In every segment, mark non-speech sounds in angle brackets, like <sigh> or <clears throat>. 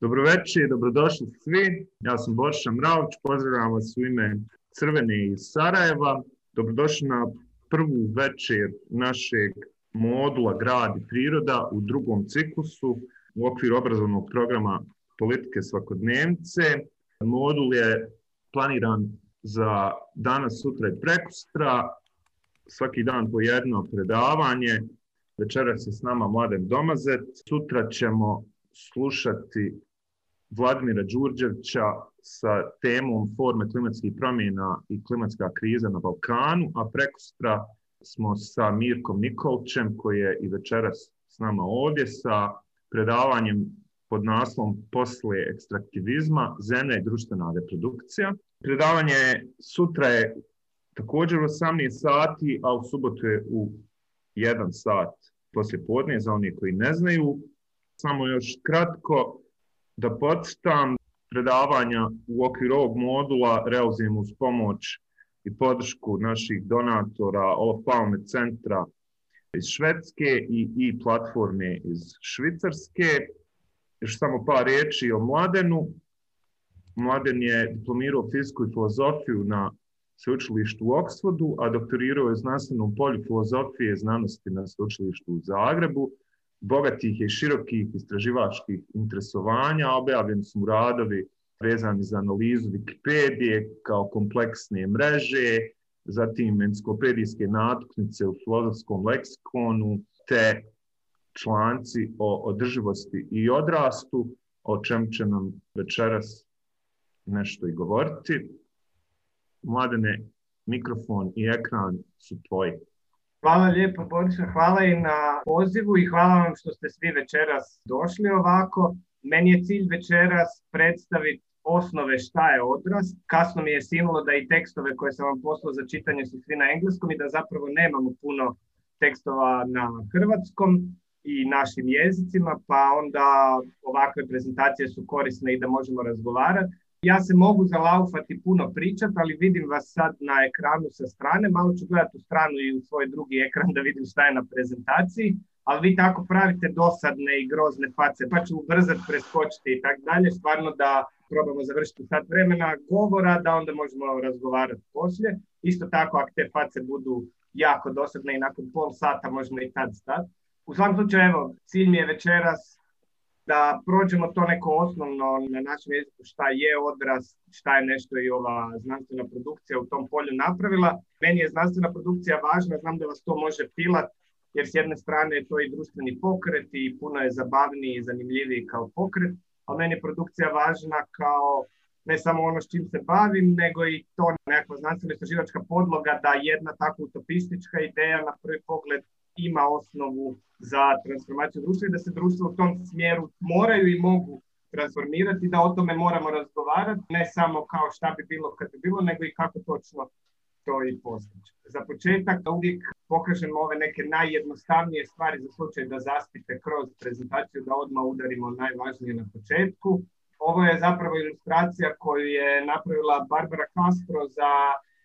Dobro večer dobrodošli svi. Ja sam Boša Mravč, pozdravljam vas u ime Crvene iz Sarajeva. Dobrodošli na prvu večer našeg modula Grad i priroda u drugom ciklusu u okviru obrazovnog programa politike svakodnevnice. Modul je planiran za danas, sutra i prekustra. Svaki dan po jedno predavanje. Večeras je s nama Mladen Domazet. Sutra ćemo slušati Vladimira Đurđevića sa temom forme klimatskih promjena i klimatska kriza na Balkanu, a prekustra smo sa Mirkom Nikolčem koji je i večeras s nama ovdje sa predavanjem pod naslovom Posle ekstraktivizma, zemlja i društvena reprodukcija. Predavanje sutra je također u 18 sati, a u subotu je u 1 sat poslije podne za one koji ne znaju. Samo još kratko, da podsjećam, predavanja u okviru ovog modula realizujemo uz pomoć i podršku naših donatora Olof Palme centra iz Švedske i, i platforme iz Švicarske. Još samo par riječi o Mladenu. Mladen je diplomirao fiziku i filozofiju na sveučilištu u Oksfordu, a doktorirao je znanstvenom polju filozofije znanosti na sveučilištu u Zagrebu bogatih i širokih istraživačkih interesovanja, objavljeni su radovi vezani za analizu Wikipedije kao kompleksne mreže, zatim enciklopedijske natuknice u filozofskom leksikonu, te članci o održivosti i odrastu, o čem će nam večeras nešto i govoriti. Mladene, mikrofon i ekran su tvoji. Hvala lijepo Borisa, hvala i na pozivu i hvala vam što ste svi večeras došli ovako. Meni je cilj večeras predstaviti osnove šta je odrast. Kasno mi je sinulo da i tekstove koje sam vam poslao za čitanje su svi na engleskom i da zapravo nemamo puno tekstova na hrvatskom i našim jezicima, pa onda ovakve prezentacije su korisne i da možemo razgovarati. Ja se mogu zalaufati puno pričat, ali vidim vas sad na ekranu sa strane. Malo ću gledati u stranu i u svoj drugi ekran da vidim šta je na prezentaciji. Ali vi tako pravite dosadne i grozne face, pa ću ubrzati, preskočiti i tako dalje. Stvarno da probamo završiti sad vremena govora, da onda možemo razgovarati poslije. Isto tako, ako te face budu jako dosadne i nakon pol sata možemo i tad stati. U svakom slučaju, evo, cilj mi je večeras da prođemo to neko osnovno na našem jeziku šta je odraz, šta je nešto i ova znanstvena produkcija u tom polju napravila. Meni je znanstvena produkcija važna, znam da vas to može pilat, jer s jedne strane je to i društveni pokret i puno je zabavniji i zanimljiviji kao pokret, a meni je produkcija važna kao ne samo ono s čim se bavim, nego i to nekakva znanstvena istraživačka podloga da jedna tako utopistička ideja na prvi pogled ima osnovu za transformaciju društva i da se društvo u tom smjeru moraju i mogu transformirati, da o tome moramo razgovarati, ne samo kao šta bi bilo kad bi bilo, nego i kako točno to i postići. Za početak da uvijek pokažemo ove neke najjednostavnije stvari za slučaj da zaspite kroz prezentaciju, da odmah udarimo najvažnije na početku. Ovo je zapravo ilustracija koju je napravila Barbara Castro za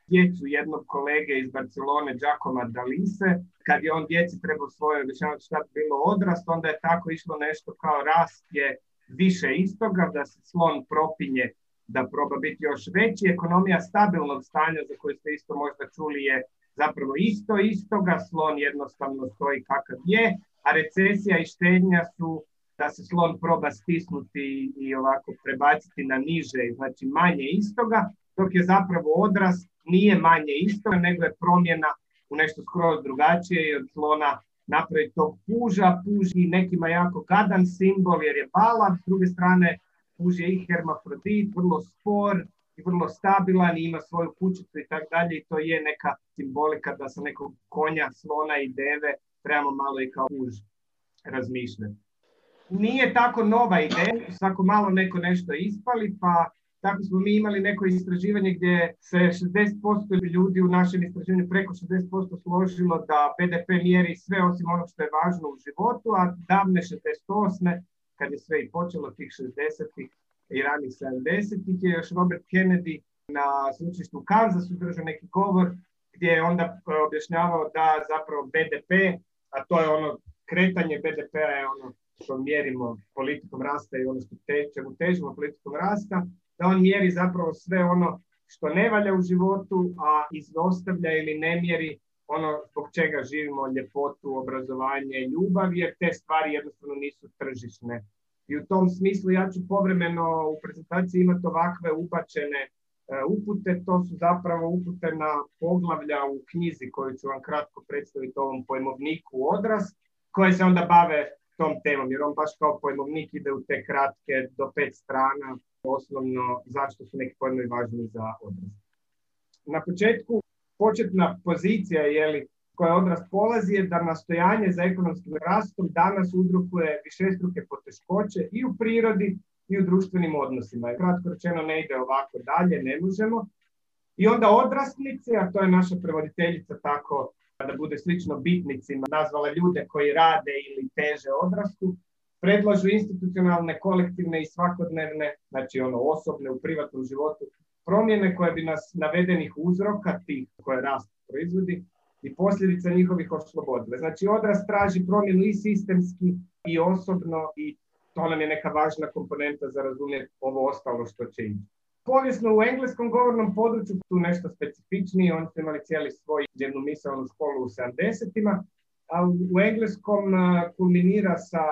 djecu jednog kolege iz Barcelone, Giacomo Dalise, kad je on djeci trebao svoje objašnjavati šta bi bilo odrast, onda je tako išlo nešto kao rast je više istoga, da se slon propinje da proba biti još veći. Ekonomija stabilnog stanja za koju ste isto možda čuli je zapravo isto istoga, slon jednostavno stoji kakav je, a recesija i štednja su da se slon proba stisnuti i ovako prebaciti na niže, znači manje istoga, dok je zapravo odrast nije manje isto, nego je promjena u nešto skroz drugačije i od slona napraviti tog puža, puž i nekima jako gadan simbol jer je bala, s druge strane puž je i hermafrodit, vrlo spor i vrlo stabilan i ima svoju kućicu i tako dalje i to je neka simbolika da sa nekog konja, slona i deve trebamo malo i kao puž razmišljati. Nije tako nova ideja, svako malo neko nešto ispali, pa tako smo mi imali neko istraživanje gdje se 60% ljudi u našem istraživanju preko 60% složilo da BDP mjeri sve osim onog što je važno u životu, a davne 68. kad je sve i počelo tih 60-ih i ranih 70-ih je još Robert Kennedy na sveučilištu u Kansasu držao neki govor gdje je onda objašnjavao da zapravo BDP, a to je ono kretanje BDP-a je ono što mjerimo politikom rasta i ono što te, čemu težimo politikom rasta, da on mjeri zapravo sve ono što ne valja u životu, a izostavlja ili ne mjeri ono zbog čega živimo, ljepotu, obrazovanje, ljubav, jer te stvari jednostavno nisu tržišne. I u tom smislu ja ću povremeno u prezentaciji imati ovakve ubačene e, upute, to su zapravo upute na poglavlja u knjizi koju ću vam kratko predstaviti ovom pojmovniku odraz, koje se onda bave tom temom, jer on baš kao pojmovnik ide u te kratke do pet strana, osnovno zašto su neki pojmovi važni za odraz. Na početku početna pozicija je li, koja odraz polazi je da nastojanje za ekonomskim rastom danas udrukuje višestruke poteškoće i u prirodi i u društvenim odnosima. Kratko rečeno ne ide ovako dalje, ne možemo. I onda odrasnici, a to je naša prevoditeljica tako da bude slično bitnicima, nazvala ljude koji rade ili teže odrastu, predlažu institucionalne, kolektivne i svakodnevne, znači ono osobne u privatnom životu, promjene koje bi nas navedenih uzroka, tih koje rast proizvodi, i posljedica njihovih oslobodile. Znači odraz traži promjenu i sistemski i osobno i to nam je neka važna komponenta za razumjeti ovo ostalo što će ići. Povijesno u engleskom govornom području tu nešto specifičnije, oni su imali cijeli svoj jednu misalnu školu u 70-ima, a u engleskom kulminira sa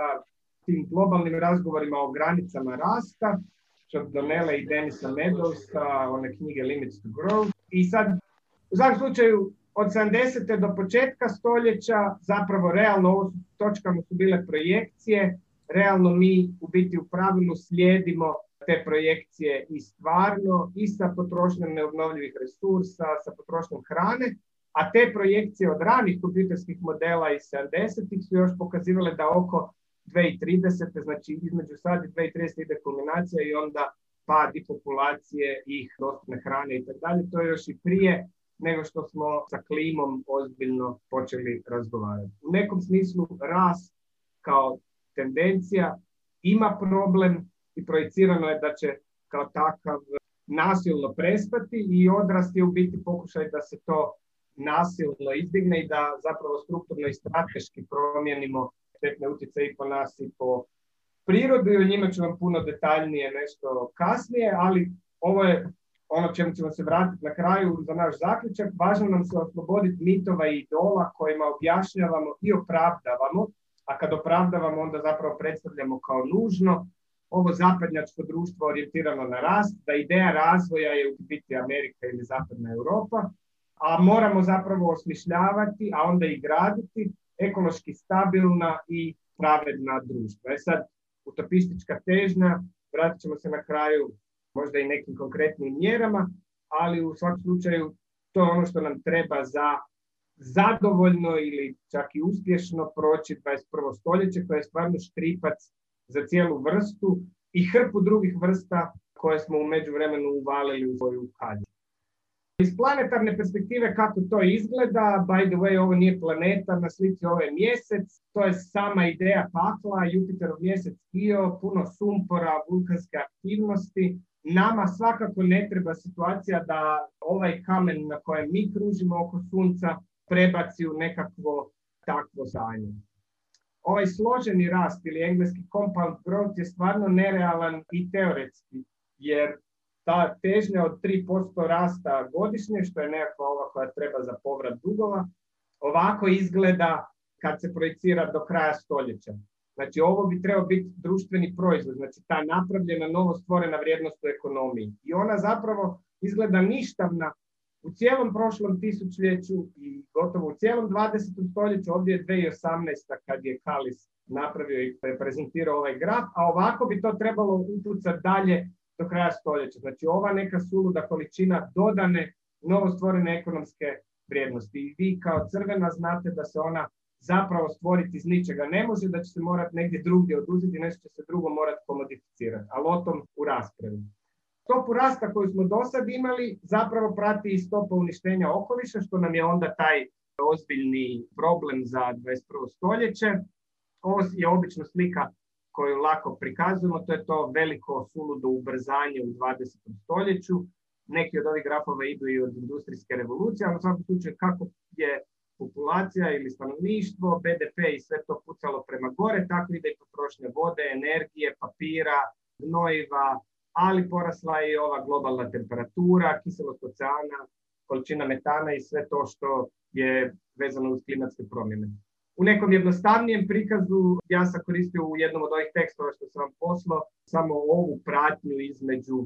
tim globalnim razgovorima o granicama rasta, Donela i Denisa Meadowsa, one knjige Limits to Grow. I sad, u svakom slučaju, od 70. do početka stoljeća, zapravo realno ovo točkama su bile projekcije, realno mi u biti u pravilu slijedimo te projekcije i stvarno i sa potrošnjom neobnovljivih resursa, sa potrošnjom hrane, a te projekcije od ranih kompjuterskih modela iz 70-ih su još pokazivale da oko 2030. znači između sad i 2030. ide kulminacija i onda pad i populacije i dostupne hrane i tako dalje. To je još i prije nego što smo sa klimom ozbiljno počeli razgovarati. U nekom smislu rast kao tendencija ima problem i projicirano je da će kao takav nasilno prestati i odrast je u biti pokušaj da se to nasilno izdigne i da zapravo strukturno i strateški promijenimo štetne utjecaje i po nas i po prirodu i o njima ću vam puno detaljnije nešto kasnije, ali ovo je ono čemu ćemo se vratiti na kraju za naš zaključak. Važno nam se osloboditi mitova i idola kojima objašnjavamo i opravdavamo, a kad opravdavamo onda zapravo predstavljamo kao nužno ovo zapadnjačko društvo orijentirano na rast, da ideja razvoja je u biti Amerika ili zapadna Europa, a moramo zapravo osmišljavati, a onda i graditi ekološki stabilna i pravedna društva. E sad, utopistička težnja, vratit ćemo se na kraju možda i nekim konkretnim mjerama, ali u svakom slučaju to je ono što nam treba za zadovoljno ili čak i uspješno proći 21. stoljeće koje je stvarno štripac za cijelu vrstu i hrpu drugih vrsta koje smo u međuvremenu uvalili u svoju kalju. Iz planetarne perspektive kako to izgleda, by the way, ovo nije planeta, na slici ovo je mjesec, to je sama ideja pakla, Jupiterov mjesec Io, puno sumpora, vulkanske aktivnosti. Nama svakako ne treba situacija da ovaj kamen na kojem mi kružimo oko sunca prebaci u nekakvo takvo stanje. Ovaj složeni rast ili engleski compound growth je stvarno nerealan i teoretski, jer ta težnja od 3% rasta godišnje, što je nekakva ova koja treba za povrat dugova, ovako izgleda kad se projicira do kraja stoljeća. Znači ovo bi trebao biti društveni proizvod, znači ta napravljena, novo stvorena vrijednost u ekonomiji. I ona zapravo izgleda ništavna u cijelom prošlom tisućljeću i gotovo u cijelom 20. stoljeću, ovdje je 2018. kad je Kalis napravio i prezentirao ovaj graf, a ovako bi to trebalo upucati dalje do kraja stoljeća. Znači ova neka suluda količina dodane novostvorene ekonomske vrijednosti. I vi kao crvena znate da se ona zapravo stvoriti iz ničega ne može, da će se morati negdje drugdje oduzeti, nešto će se drugo morati komodificirati. Ali o tom u raspravi. Stopu rasta koju smo do sad imali zapravo prati i stopa uništenja okoliša, što nam je onda taj ozbiljni problem za 21. stoljeće. Ovo je obično slika koju lako prikazujemo, to je to veliko suludo ubrzanje u 20. stoljeću. Neki od ovih grafova idu i od industrijske revolucije, ali u svakom slučaju kako je populacija ili stanovništvo, BDP i sve to pucalo prema gore, tako ide i potrošnja vode, energije, papira, gnojiva, ali porasla je i ova globalna temperatura, kiselost oceana, količina metana i sve to što je vezano uz klimatske promjene. U nekom jednostavnijem prikazu ja sam koristio u jednom od ovih tekstova što sam vam poslao samo ovu pratnju između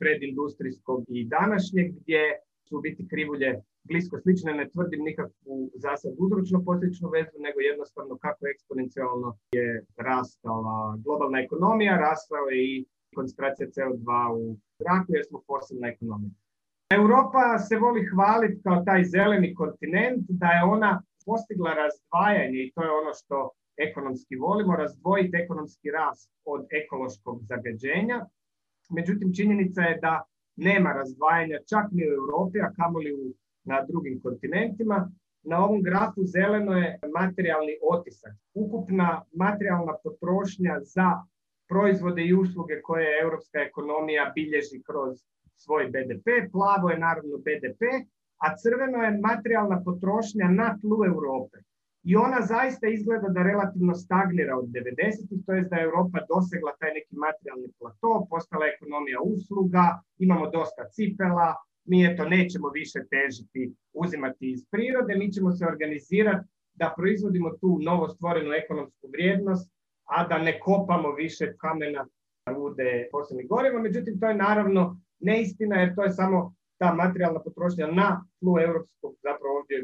predindustrijskog i današnjeg gdje su biti krivulje blisko slične, ne tvrdim nikakvu zasad uzročno posljedičnu vezu, nego jednostavno kako eksponencijalno je rastala globalna ekonomija, rastao je i koncentracija CO2 u zraku jer smo fosilna ekonomija. Europa se voli hvaliti kao taj zeleni kontinent, da je ona postigla razdvajanje i to je ono što ekonomski volimo, razdvojiti ekonomski rast od ekološkog zagađenja. Međutim, činjenica je da nema razdvajanja čak ni u Europi, a kamoli u, na drugim kontinentima. Na ovom grafu zeleno je materijalni otisak. Ukupna materijalna potrošnja za proizvode i usluge koje europska ekonomija bilježi kroz svoj BDP. Plavo je naravno BDP, a crveno je materijalna potrošnja na tlu Europe. I ona zaista izgleda da relativno stagnira od 90-ih, to je da je Europa dosegla taj neki materijalni plato, postala ekonomija usluga, imamo dosta cipela, mi eto nećemo više težiti uzimati iz prirode, mi ćemo se organizirati da proizvodimo tu novo stvorenu ekonomsku vrijednost, a da ne kopamo više kamena rude fosilnih goriva. Međutim, to je naravno neistina jer to je samo ta materijalna potrošnja na tlu europskog, zapravo ovdje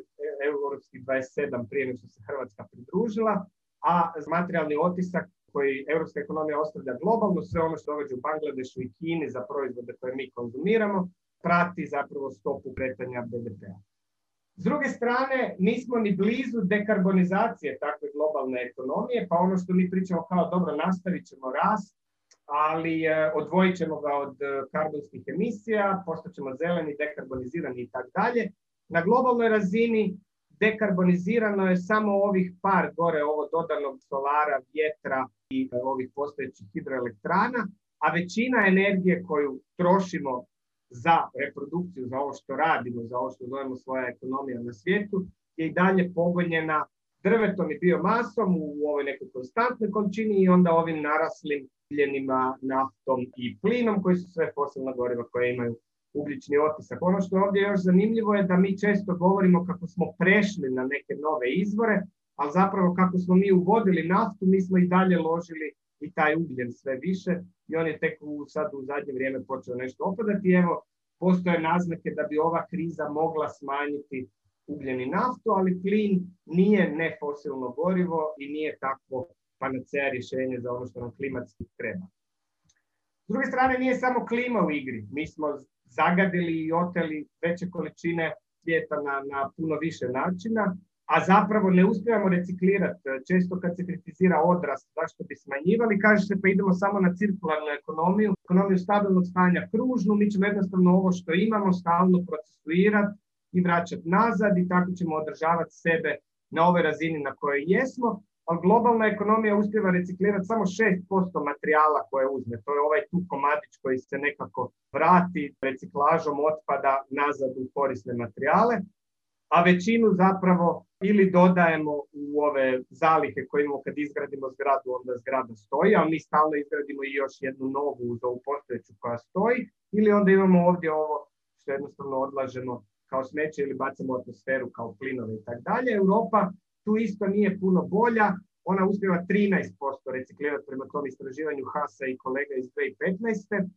europskih 27 prije nego što se Hrvatska pridružila, a materijalni otisak koji europska ekonomija ostavlja globalno, sve ono što događa u Bangladešu i Kini za proizvode koje mi konzumiramo, prati zapravo stopu kretanja BDP-a. S druge strane, nismo ni blizu dekarbonizacije takve globalne ekonomije, pa ono što mi pričamo kao dobro nastavit ćemo rast, ali e, odvojit ćemo ga od e, karbonskih emisija, postaćemo zeleni, dekarbonizirani i tako dalje. Na globalnoj razini dekarbonizirano je samo ovih par gore ovo dodanog solara, vjetra i e, ovih postojećih hidroelektrana, a većina energije koju trošimo za reprodukciju, za ovo što radimo, za ovo što zovemo svoja ekonomija na svijetu, je i dalje pogonjena drvetom i biomasom u ovoj nekoj konstantnoj količini i onda ovim naraslim ugljenima, naftom i plinom, koji su sve fosilna goriva koje imaju ugljični otisak. Ono što je ovdje još zanimljivo je da mi često govorimo kako smo prešli na neke nove izvore, ali zapravo kako smo mi uvodili naftu, mi smo i dalje ložili i taj ugljen sve više i on je tek u, sad u zadnje vrijeme počeo nešto opadati. Evo, postoje naznake da bi ova kriza mogla smanjiti ugljen i naftu, ali plin nije nefosilno gorivo i nije takvo panacea rješenje za ono što nam klimatski treba. S druge strane, nije samo klima u igri. Mi smo zagadili i oteli veće količine svijeta na, na puno više načina, a zapravo ne uspijemo reciklirati. Često kad se kritizira odrast, zašto bi smanjivali, kaže se pa idemo samo na cirkularnu ekonomiju, ekonomiju stabilnog stanja kružnu, mi ćemo jednostavno ovo što imamo stalno procesuirati i vraćati nazad i tako ćemo održavati sebe na ovoj razini na kojoj jesmo, ali globalna ekonomija uspjeva reciklirati samo 6% materijala koje uzme. To je ovaj tu komadić koji se nekako vrati reciklažom otpada nazad u korisne materijale, a većinu zapravo ili dodajemo u ove zalihe koje imamo kad izgradimo zgradu, onda zgrada stoji, a mi stalno izgradimo i još jednu novu uz ovu postojeću koja stoji, ili onda imamo ovdje ovo što je jednostavno odlaženo kao smeće ili bacamo atmosferu kao plinove i tako dalje. Europa tu isto nije puno bolja, ona uspjeva 13% reciklirati prema tom istraživanju Hasa i kolega iz 2015.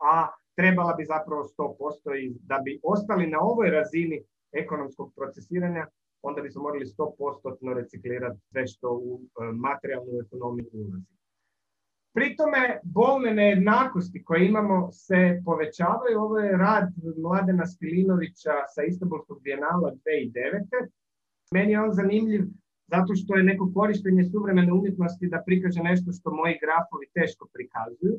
A trebala bi zapravo 100% i da bi ostali na ovoj razini ekonomskog procesiranja, onda bi se morali 100% reciklirati sve što u e, materijalnu ekonomiju ulazi. Pri tome, bolne nejednakosti koje imamo se povećavaju. Ovo je rad Mladena Spilinovića sa Istanbulskog bijenala 2009. Meni je on zanimljiv zato što je neko korištenje suvremene umjetnosti da prikaže nešto što moji grafovi teško prikazuju.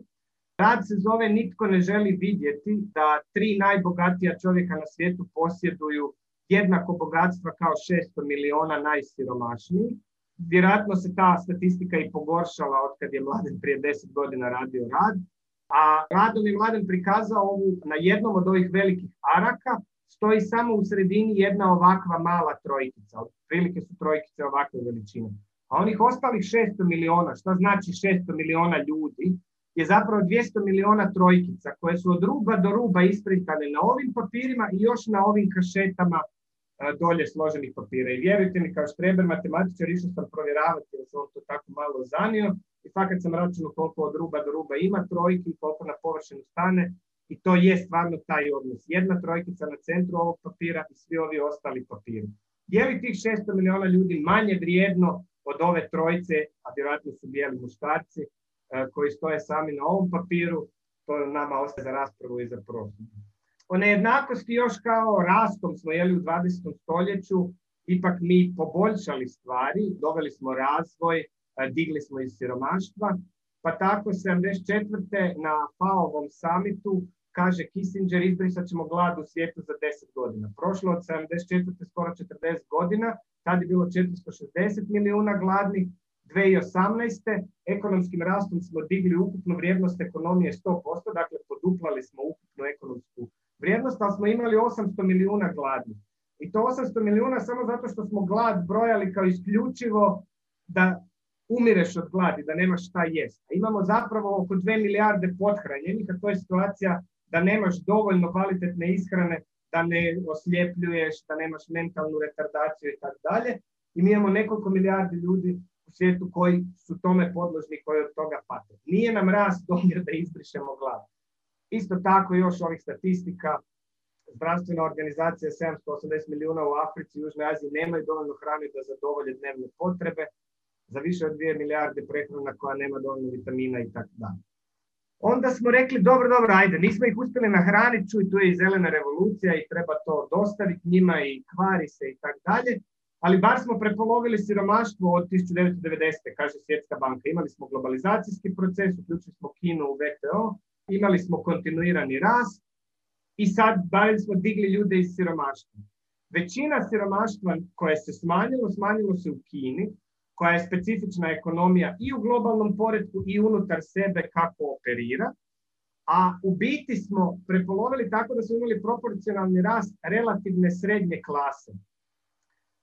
Rad se zove Nitko ne želi vidjeti da tri najbogatija čovjeka na svijetu posjeduju jednako bogatstva kao 600 miliona najsiromašnijih. Vjerojatno se ta statistika i pogoršala od kad je Mladen prije 10 godina radio rad. A radom je Mladen prikazao ovu, na jednom od ovih velikih araka stoji samo u sredini jedna ovakva mala trojkica. Prilike su trojkice ovakve veličine. A onih ostalih 600 miliona, šta znači 600 miliona ljudi, je zapravo 200 miliona trojkica koje su od ruba do ruba isprintane na ovim papirima i još na ovim kašetama dolje složenih papira. I vjerujte mi, kao štreber matematičar, išao sam provjeravati jer sam to tako malo zanio i fakat sam računao koliko od ruba do ruba ima trojki, koliko na površinu stane i to je stvarno taj odnos. Jedna trojkica na centru ovog papira i svi ovi ostali papiri. Je li tih 600 miliona ljudi manje vrijedno od ove trojice, a vjerojatno su bijeli muškarci, koji stoje sami na ovom papiru, to nama ostaje za raspravu i za prostor. O nejednakosti još kao rastom smo jeli u 20. stoljeću, ipak mi poboljšali stvari, doveli smo razvoj, digli smo iz siromaštva, pa tako 74. na FAO-ovom samitu kaže Kissinger, izbrisat ćemo glad u svijetu za 10 godina. Prošlo od 74. skoro 40 godina, tad je bilo 460 milijuna gladnih, 2018. ekonomskim rastom smo digli ukupnu vrijednost ekonomije 100%, dakle poduplali smo ukupnu ekonomsku vrijednost, ali smo imali 800 milijuna gladnih. I to 800 milijuna samo zato što smo glad brojali kao isključivo da umireš od gladi, da nemaš šta jest. Imamo zapravo oko 2 milijarde pothranjenih, a to je situacija da nemaš dovoljno kvalitetne ishrane, da ne osljepljuješ, da nemaš mentalnu retardaciju i tako dalje. I mi imamo nekoliko milijardi ljudi u svijetu koji su tome podložni, koji od toga pate. Nije nam rast domjer da izbrišemo glad. Isto tako još ovih statistika, zdravstvena organizacija 780 milijuna u Africi i Južnoj Aziji nemaju dovoljno hrane da zadovolje dnevne potrebe, za više od 2 milijarde prehrana koja nema dovoljno vitamina i tako dalje. Onda smo rekli, dobro, dobro, ajde, nismo ih uspjeli nahraniti, čuj, tu je i zelena revolucija i treba to dostaviti njima i kvari se i tako dalje, ali bar smo prepolovili siromaštvo od 1990. kaže Svjetska banka. Imali smo globalizacijski proces, uključili smo Kinu u VTO, imali smo kontinuirani rast i sad barem smo digli ljude iz siromaštva. Većina siromaštva koje se smanjilo, smanjilo se u Kini, koja je specifična ekonomija i u globalnom poredku i unutar sebe kako operira, a u biti smo prepolovili tako da smo imali proporcionalni rast relativne srednje klase.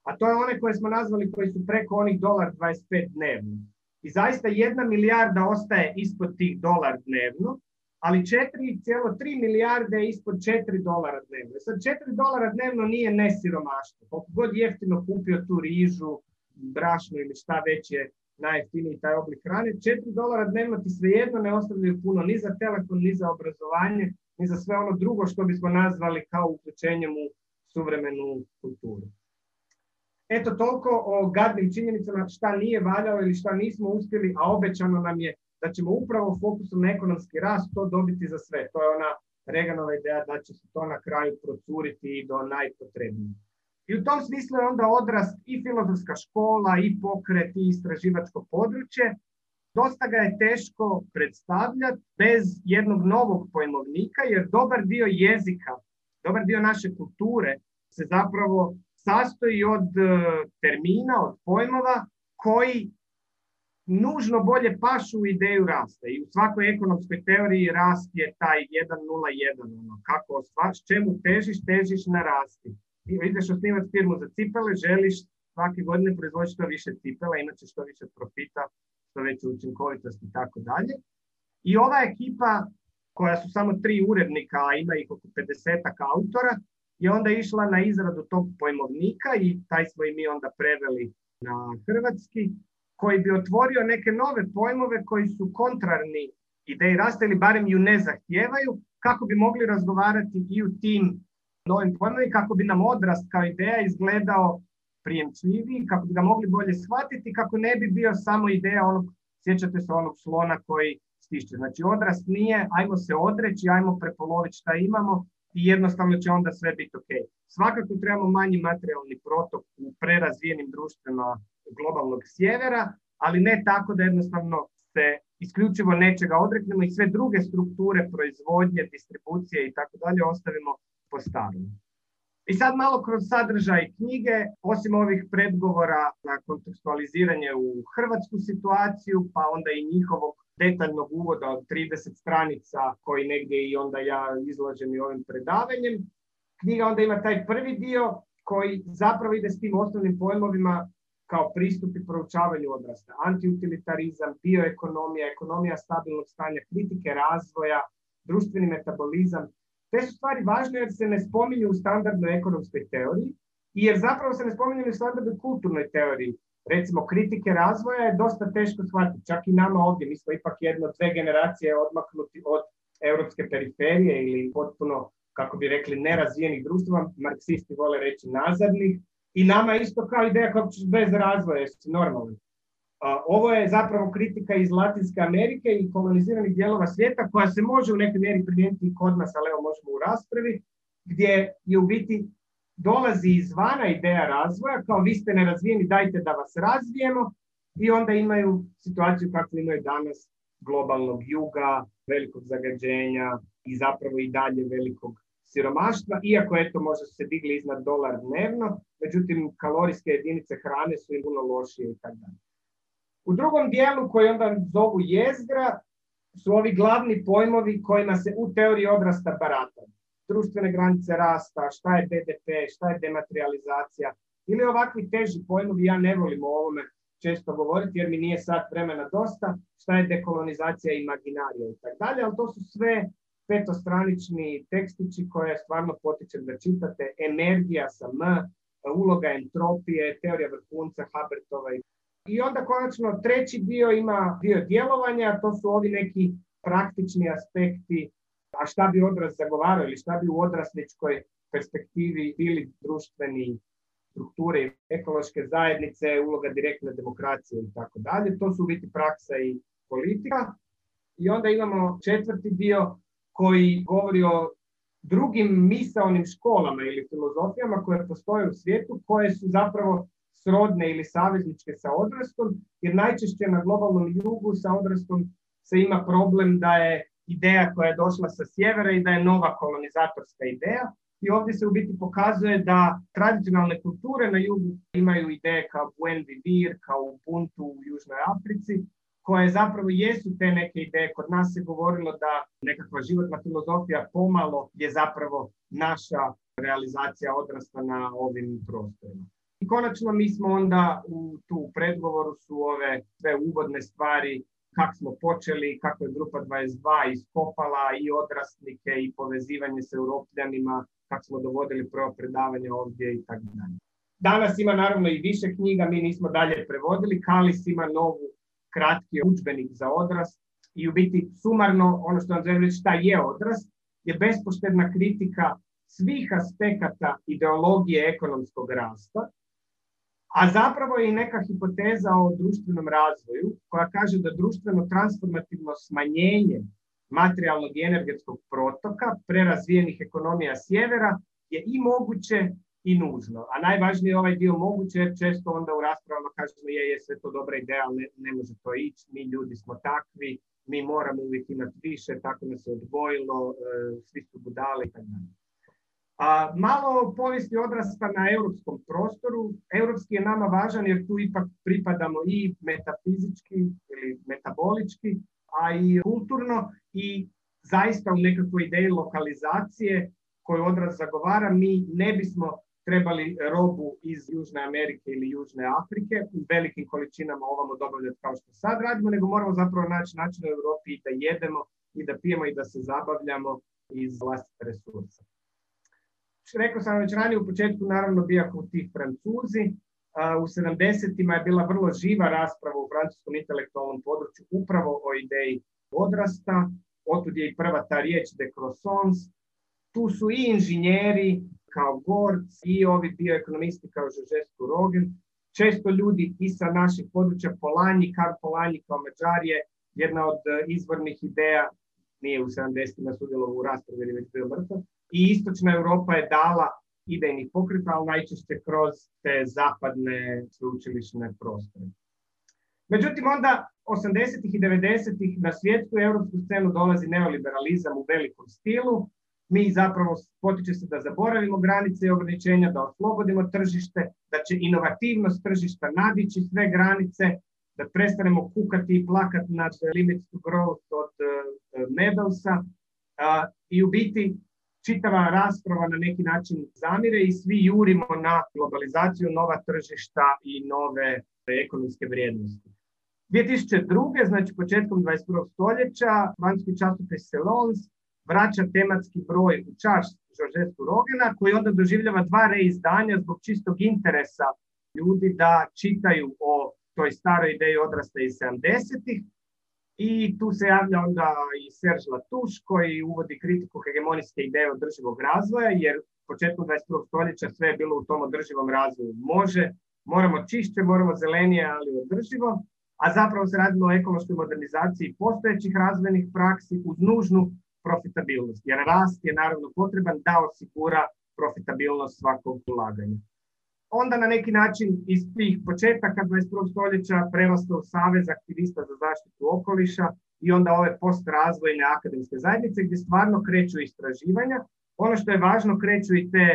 A to je one koje smo nazvali koji su preko onih dolar 25 dnevno. I zaista jedna milijarda ostaje ispod tih dolar dnevno, ali 4,3 milijarde je ispod 4 dolara dnevno. Sad 4 dolara dnevno nije nesiromaštvo. Koliko god jeftino kupio tu rižu, brašno ili šta već je najjeftiniji taj oblik hrane, 4 dolara dnevno ti svejedno ne ostavljaju puno ni za telefon, ni za obrazovanje, ni za sve ono drugo što bismo nazvali kao uključenjem u suvremenu kulturu. Eto toliko o gadnim činjenicama šta nije valjalo ili šta nismo uspjeli, a obećano nam je da ćemo upravo fokusom na ekonomski rast to dobiti za sve. To je ona Reganova ideja da će se to na kraju procuriti do najpotrebnije. I u tom smislu je onda odrast i filozofska škola, i pokret, i istraživačko područje. Dosta ga je teško predstavljati bez jednog novog pojmovnika, jer dobar dio jezika, dobar dio naše kulture se zapravo sastoji od e, termina, od pojmova koji nužno bolje pašu u ideju rasta. I u svakoj ekonomskoj teoriji rast je taj 1.0.1. Ono, kako ostvaš, čemu težiš, težiš na rasti. Ideš osnivati firmu za cipele, želiš svake godine proizvoditi što više cipela, ćeš što više profita, što veće učinkovitosti i tako dalje. I ova ekipa, koja su samo tri urednika, a ima ih oko 50 autora, je onda išla na izradu tog pojmovnika i taj smo i mi onda preveli na hrvatski koji bi otvorio neke nove pojmove koji su kontrarni ideji rasta ili barem ju ne zahtijevaju, kako bi mogli razgovarati i u tim novim pojmovima, kako bi nam odrast kao ideja izgledao prijemčljiviji, kako bi ga mogli bolje shvatiti, kako ne bi bio samo ideja onog, sjećate se onog slona koji stišće. Znači odrast nije, ajmo se odreći, ajmo prepoloviti šta imamo i jednostavno će onda sve biti ok. Svakako trebamo manji materijalni protok u prerazvijenim društvima globalnog sjevera, ali ne tako da jednostavno se isključivo nečega odreknemo i sve druge strukture proizvodnje, distribucije i tako dalje ostavimo po. I sad malo kroz sadržaj knjige, osim ovih predgovora na kontekstualiziranje u hrvatsku situaciju, pa onda i njihovog detaljnog uvoda od 30 stranica koji negdje i onda ja izlažem i ovim predavanjem, knjiga onda ima taj prvi dio koji zapravo ide s tim osnovnim pojmovima kao pristup i proučavanju odrasta. Antiutilitarizam, bioekonomija, ekonomija stabilnog stanja, kritike razvoja, društveni metabolizam. Te su stvari važne jer se ne spominju u standardnoj ekonomskoj teoriji i jer zapravo se ne spominju u standardnoj kulturnoj teoriji. Recimo, kritike razvoja je dosta teško shvatiti, čak i nama ovdje. Mi smo ipak jedno, dve generacije odmaknuti od europske periferije ili potpuno, kako bi rekli, nerazvijenih društva. Marksisti vole reći nazadnih. I nama isto kao ideja kako ćeš bez razvoja, jesi normalno. Ovo je zapravo kritika iz Latinske Amerike i koloniziranih dijelova svijeta koja se može u nekoj mjeri primijeniti i kod nas, ali evo možemo u raspravi, gdje je u biti dolazi izvana ideja razvoja, kao vi ste nerazvijeni, dajte da vas razvijemo i onda imaju situaciju kakvu imaju danas globalnog juga, velikog zagađenja i zapravo i dalje velikog siromaštva, iako eto možda su se digli iznad dolar dnevno, međutim kalorijske jedinice hrane su im puno lošije i tako dalje. U drugom dijelu koji onda zovu jezgra su ovi glavni pojmovi kojima se u teoriji odrasta barata. Društvene granice rasta, šta je BDP, šta je dematerializacija ili ovakvi teži pojmovi, ja ne volim o ovome često govoriti jer mi nije sad vremena dosta, šta je dekolonizacija imaginarija i tako dalje, ali to su sve petostranični tekstići koje stvarno potičem da čitate, energija sa M, uloga entropije, teorija vrhunca, Habertova i i onda konačno treći dio ima dio djelovanja, to su ovi neki praktični aspekti, a šta bi odraz zagovarao ili šta bi u odrasničkoj perspektivi bili društveni strukture, ekološke zajednice, uloga direktne demokracije i tako dalje. To su biti praksa i politika. I onda imamo četvrti dio koji govori o drugim misaonim školama ili filozofijama koje postoje u svijetu, koje su zapravo srodne ili savezničke sa odrastom, jer najčešće na globalnom jugu sa odrastom se ima problem da je ideja koja je došla sa sjevera i da je nova kolonizatorska ideja. I ovdje se u biti pokazuje da tradicionalne kulture na jugu imaju ideje kao Buen Vivir, kao Ubuntu u Južnoj Africi, koje zapravo jesu te neke ideje. Kod nas se govorilo da nekakva životna filozofija pomalo je zapravo naša realizacija odrasta na ovim prostorima. I konačno mi smo onda u tu predgovoru su ove sve uvodne stvari kako smo počeli, kako je Grupa 22 iskopala i odrastnike i povezivanje s europljanima, kako smo dovodili prvo predavanje ovdje i tako dalje. Danas ima naravno i više knjiga, mi nismo dalje prevodili, Kalis ima novu kratki učbenik za odrast i u biti sumarno ono što vam želim reći šta je odrast je bespoštedna kritika svih aspekata ideologije ekonomskog rasta a zapravo je i neka hipoteza o društvenom razvoju koja kaže da društveno transformativno smanjenje materijalnog i energetskog protoka prerazvijenih ekonomija sjevera je i moguće i nužno. A najvažniji je ovaj dio moguće jer često onda u raspravama kažemo je, je sve to dobra ideja, ali ne, može to ići, mi ljudi smo takvi, mi moramo uvijek imati više, tako nas se odvojilo, e, svi su budali i tako a, malo povijesti odrasta na europskom prostoru. Europski je nama važan jer tu ipak pripadamo i metafizički ili metabolički, a i kulturno i zaista u nekakvoj ideji lokalizacije koju odraz zagovara, mi ne bismo trebali robu iz Južne Amerike ili Južne Afrike u velikim količinama ovamo dobavljati kao što sad radimo, nego moramo zapravo naći način u Europi da jedemo i da pijemo i da se zabavljamo iz vlastite resursa. Rekao sam već ranije u početku, naravno, bijako ti Francuzi. U 70-ima je bila vrlo živa rasprava u francuskom intelektualnom području upravo o ideji odrasta. Otud je i prva ta riječ de croissance. Tu su i inženjeri kao Gorc i ovi bioekonomisti kao Žežesku Rogen. Često ljudi i sa naših područja Polanji, Karl Polanji kao Mađar je jedna od e, izvornih ideja, nije u 70-ima sudjelovao u raspravi jer je već bio mrtav, i istočna Europa je dala idejni pokret, ali najčešće kroz te zapadne sveučilišne prostore. Međutim, onda 80. i 90. na svjetsku europsku scenu dolazi neoliberalizam u velikom stilu. Mi zapravo potiče se da zaboravimo granice i ograničenja, da oslobodimo tržište, da će inovativnost tržišta nadići sve granice, da prestanemo kukati i plakati nad limit growth od Medovsa. Uh, I u biti čitava rasprava na neki način zamire i svi jurimo na globalizaciju, nova tržišta i nove ekonomske vrijednosti. 2002. znači početkom 21. stoljeća, vanjski časopis Selons vraća tematski broj u čas Žoržetu Rogena, koji onda doživljava dva reizdanja zbog čistog interesa ljudi da čitaju o toj staroj ideji odrasta iz 70-ih. I tu se javlja onda i Serge Latouche koji uvodi kritiku hegemonijske ideje održivog razvoja, jer početkom 21. stoljeća sve je bilo u tom održivom razvoju. Može, moramo čišće, moramo zelenije, ali održivo a zapravo se radilo o ekološkoj modernizaciji postojećih razvojnih praksi uz nužnu profitabilnost. Jer rast je naravno potreban da osigura profitabilnost svakog ulaganja. Onda na neki način iz tih početaka 21. stoljeća prerasta u Savez aktivista za zaštitu okoliša i onda ove postrazvojne akademske zajednice gdje stvarno kreću istraživanja. Ono što je važno, kreću i te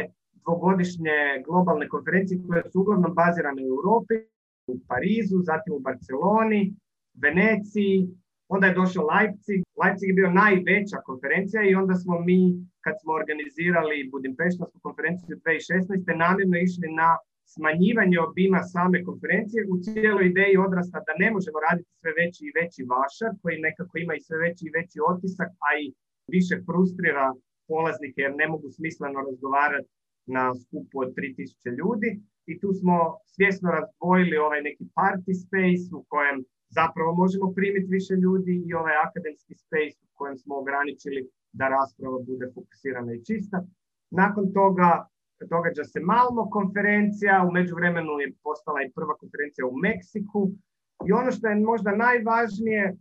dvogodišnje globalne konferencije koje su uglavnom bazirane u Europi, u Parizu, zatim u Barceloni, Veneciji, onda je došao Leipzig. Leipzig je bio najveća konferencija i onda smo mi, kad smo organizirali Budimpeštansku konferenciju 2016. namjerno išli na smanjivanje obima same konferencije u cijeloj ideji odrasta da ne možemo raditi sve veći i veći vašar koji nekako ima i sve veći i veći otisak, a i više frustrira polaznike jer ne mogu smisleno razgovarati na skupu od 3000 ljudi i tu smo svjesno razdvojili ovaj neki party space u kojem zapravo možemo primiti više ljudi i ovaj akademski space u kojem smo ograničili da rasprava bude fokusirana i čista. Nakon toga događa se Malmo konferencija, u međuvremenu je postala i prva konferencija u Meksiku i ono što je možda najvažnije,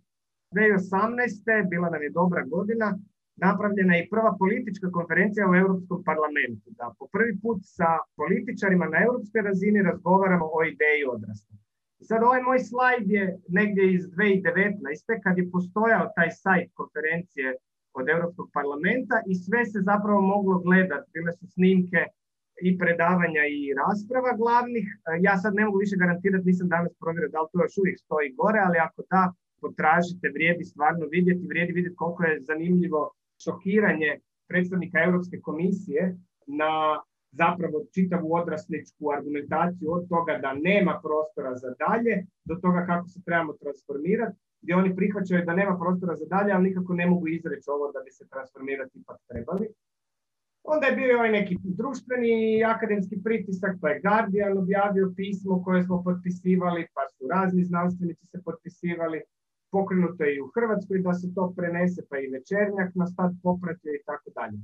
2018. bila nam je dobra godina, napravljena je i prva politička konferencija u Europskom parlamentu. Da po prvi put sa političarima na europskoj razini razgovaramo o ideji odrasta. I sad ovaj moj slajd je negdje iz 2019. kad je postojao taj sajt konferencije od Europskog parlamenta i sve se zapravo moglo gledati. Bile su snimke i predavanja i rasprava glavnih. Ja sad ne mogu više garantirati, nisam danas provjerio da li to još uvijek stoji gore, ali ako da, potražite, vrijedi stvarno vidjeti, vrijedi vidjeti koliko je zanimljivo šokiranje predstavnika Europske komisije na zapravo čitavu odrasličku argumentaciju od toga da nema prostora za dalje do toga kako se trebamo transformirati, gdje oni prihvaćaju da nema prostora za dalje, ali nikako ne mogu izreći ovo da bi se transformirati ipak trebali. Onda je bio ovaj neki društveni akademski pritisak, pa je Guardian objavio pismo koje smo potpisivali, pa su razni znanstvenici se potpisivali, pokrenuto je i u Hrvatskoj da se to prenese, pa i večernjak na stad popratio i tako dalje.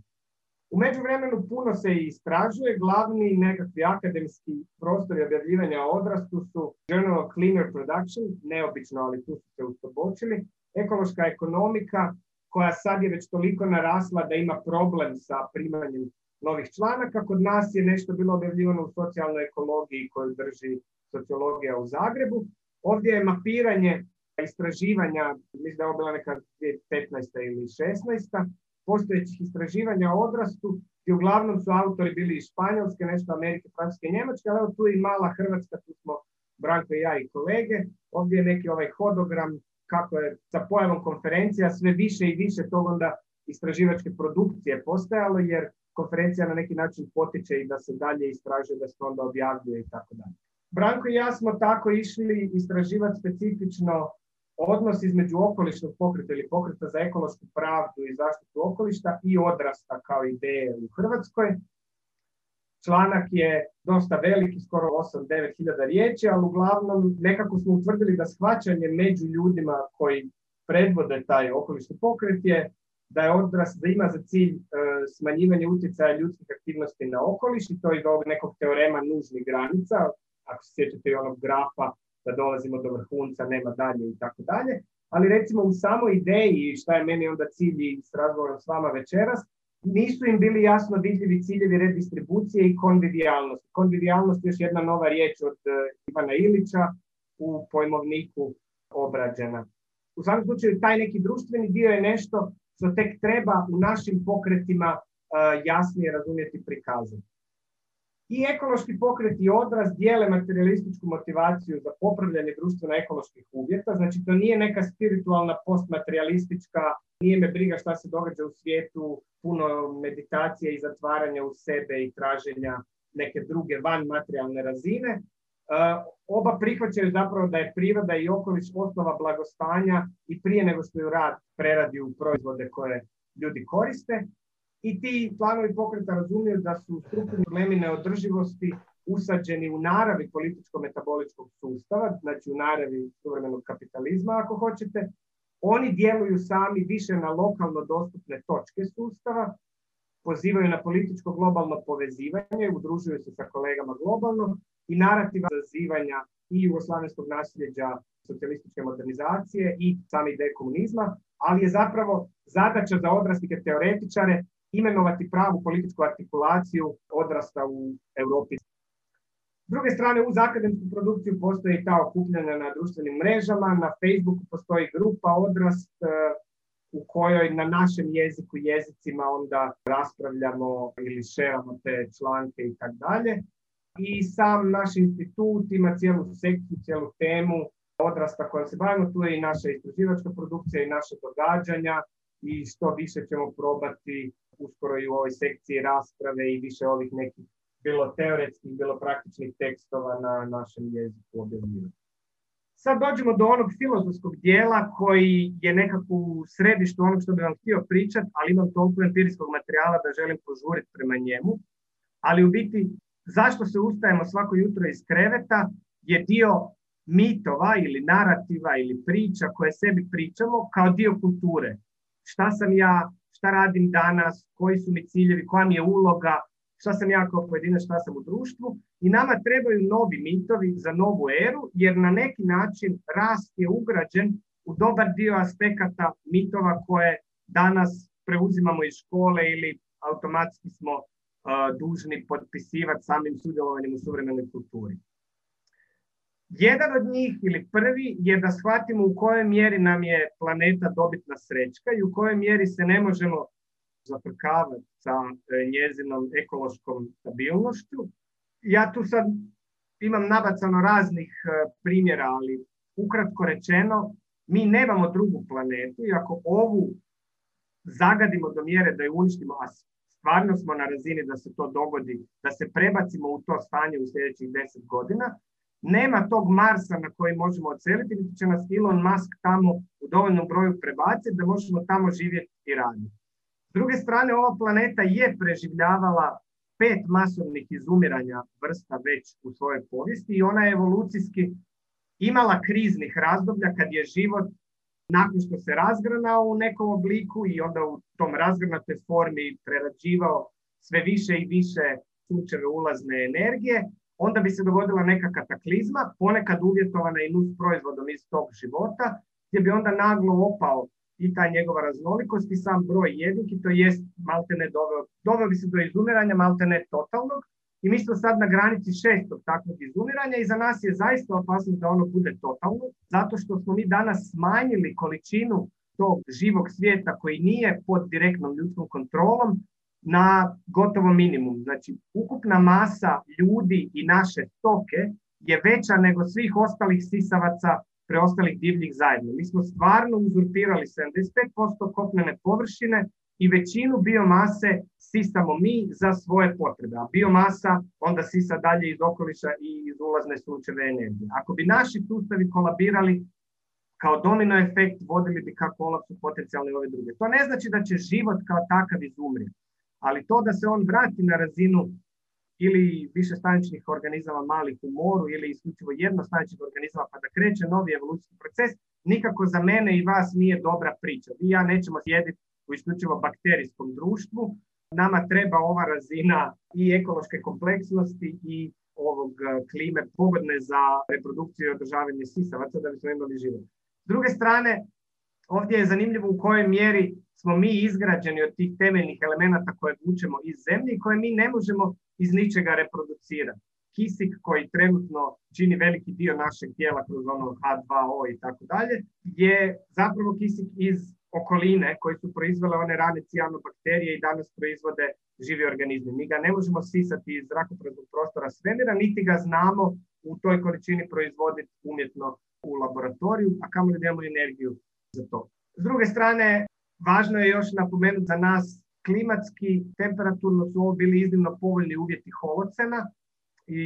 U međuvremenu puno se i istražuje, glavni nekakvi akademski prostori objavljivanja odrastu su Journal of Cleaner Production, neobično, ali tu su se ustobočili, ekološka ekonomika, koja sad je već toliko narasla da ima problem sa primanjem novih članaka. Kod nas je nešto bilo objavljivano u socijalnoj ekologiji koju drži sociologija u Zagrebu. Ovdje je mapiranje istraživanja, mislim da je ovo bila neka 2015. ili 16. postojećih istraživanja o odrastu i uglavnom su autori bili iz Španjolske, nešto Amerike, Francuske Njemačke, ali evo tu i mala Hrvatska, tu smo Branko i ja i kolege. Ovdje je neki ovaj hodogram kako je sa pojavom konferencija sve više i više tog onda istraživačke produkcije postajalo, jer konferencija na neki način potiče i da se dalje istražuje, da se onda objavljuje i tako dalje. Branko i ja smo tako išli istraživati specifično odnos između okolišnog pokreta ili pokreta za ekološku pravdu i zaštitu okolišta i odrasta kao ideje u Hrvatskoj. Članak je dosta veliki, skoro 8-9 hiljada riječi, ali uglavnom nekako smo utvrdili da shvaćanje među ljudima koji predvode taj okolišni pokret je da je odrast, da ima za cilj e, smanjivanje utjecaja ljudskih aktivnosti na okoliš i to iz ovog nekog teorema nužnih granica, ako se sjećate i onog grafa da dolazimo do vrhunca, nema dalje i tako dalje. Ali recimo u samoj ideji, šta je meni onda cilj i s razgovorom s vama večeras, nisu im bili jasno vidljivi ciljevi redistribucije i konvivijalnost. Konvivijalnost je još jedna nova riječ od uh, Ivana Ilića u pojmovniku obrađena. U svakom slučaju, taj neki društveni dio je nešto što tek treba u našim pokretima uh, jasnije razumjeti prikazati. I ekološki pokret i odraz dijele materialističku motivaciju za popravljanje društveno-ekoloških uvjeta. Znači, to nije neka spiritualna postmaterialistička, nije me briga šta se događa u svijetu, puno meditacije i zatvaranja u sebe i traženja neke druge van materijalne razine. E, oba prihvaćaju zapravo da je priroda i okoliš osnova blagostanja i prije nego što ju rad preradi u proizvode koje ljudi koriste. I ti planovi pokreta razumiju da su strukturni problemi neodrživosti usađeni u naravi političko-metaboličkog sustava, znači u naravi suvremenog kapitalizma ako hoćete. Oni djeluju sami više na lokalno dostupne točke sustava, pozivaju na političko globalno povezivanje, udružuju se sa kolegama globalno i narativa zazivanja i jugoslavenskog nasljeđa socijalističke modernizacije i same ideje komunizma, ali je zapravo zadaća za odraslike teoretičare imenovati pravu političku artikulaciju odrasta u Europi. S druge strane, uz akademsku produkciju postoji ta okupljanja na društvenim mrežama, na Facebooku postoji grupa odrast e, u kojoj na našem jeziku, jezicima onda raspravljamo ili šeramo te članke i tako dalje. I sam naš institut ima cijelu sekciju, cijelu temu odrasta kojom se bavimo. Tu je i naša istraživačka produkcija i naše događanja i što više ćemo probati uskoro i u ovoj sekciji rasprave i više ovih nekih bilo teoretskih, bilo praktičnih tekstova na našem jeziku objavljivati. Sad dođemo do onog filozofskog dijela koji je nekako u središtu onog što bih vam htio pričati, ali imam toliko empirijskog materijala da želim požuriti prema njemu. Ali u biti, zašto se ustajemo svako jutro iz kreveta je dio mitova ili narativa ili priča koje sebi pričamo kao dio kulture. Šta sam ja, šta radim danas, koji su mi ciljevi, koja mi je uloga, šta sam ja kao pojedinac, šta sam u društvu. I nama trebaju novi mitovi za novu eru, jer na neki način rast je ugrađen u dobar dio aspekata mitova koje danas preuzimamo iz škole ili automatski smo dužni potpisivati samim sudjelovanjem u suvremenoj kulturi. Jedan od njih ili prvi je da shvatimo u kojoj mjeri nam je planeta dobitna srećka i u kojoj mjeri se ne možemo zaprkavati sa e, njezinom ekološkom stabilnošću. Ja tu sad imam nabacano raznih e, primjera, ali ukratko rečeno, mi nemamo drugu planetu i ako ovu zagadimo do mjere da je uništimo, a stvarno smo na razini da se to dogodi, da se prebacimo u to stanje u sljedećih deset godina, nema tog Marsa na koji možemo oceliti, niti će nas Elon Musk tamo u dovoljnom broju prebaciti da možemo tamo živjeti i raditi. S druge strane, ova planeta je preživljavala pet masovnih izumiranja vrsta već u svojoj povijesti i ona je evolucijski imala kriznih razdoblja kad je život nakon što se razgranao u nekom obliku i onda u tom razgranatoj formi prerađivao sve više i više sunčeve ulazne energije, onda bi se dogodila neka kataklizma, ponekad uvjetovana i nus proizvodom iz tog života, gdje bi onda naglo opao i ta njegova raznolikost i sam broj jedinki, to jest maltene doveo, doveo bi se do izumiranja maltene totalnog. I mi smo sad na granici šestog takvog izumiranja i za nas je zaista opasno da ono bude totalno, zato što smo mi danas smanjili količinu tog živog svijeta koji nije pod direktnom ljudskom kontrolom na gotovo minimum. Znači, ukupna masa ljudi i naše stoke je veća nego svih ostalih sisavaca preostalih divljih zajedno. Mi smo stvarno uzurpirali 75% kopnene površine i većinu biomase sisamo mi za svoje potrebe. A biomasa onda sisa dalje iz okoliša i iz ulazne sunčeve energije. Ako bi naši sustavi kolabirali, kao domino efekt vodili bi ka kolapsu potencijalne ove druge. To ne znači da će život kao takav izumrijeti ali to da se on vrati na razinu ili više staničnih organizama malih u moru ili isključivo jednostaničnih organizama pa da kreće novi evolucijski proces, nikako za mene i vas nije dobra priča. Vi ja nećemo sjediti u isključivo bakterijskom društvu. Nama treba ova razina i ekološke kompleksnosti i ovog e, klime pogodne za reprodukciju i održavanje sisavaca da bismo imali život. S druge strane, ovdje je zanimljivo u kojoj mjeri smo mi izgrađeni od tih temeljnih elemenata koje vučemo iz zemlje i koje mi ne možemo iz ničega reproducirati. Kisik koji trenutno čini veliki dio našeg tijela kroz ono H2O i tako dalje, je zapravo kisik iz okoline koji su proizvele one rane cijanobakterije i danas proizvode živi organizmi. Mi ga ne možemo sisati iz zrakopraznog prostora svemira, niti ga znamo u toj količini proizvoditi umjetno u laboratoriju, a kamo imamo energiju za to. S druge strane, važno je još napomenuti za nas klimatski, temperaturno su ovo bili iznimno povoljni uvjeti holocena i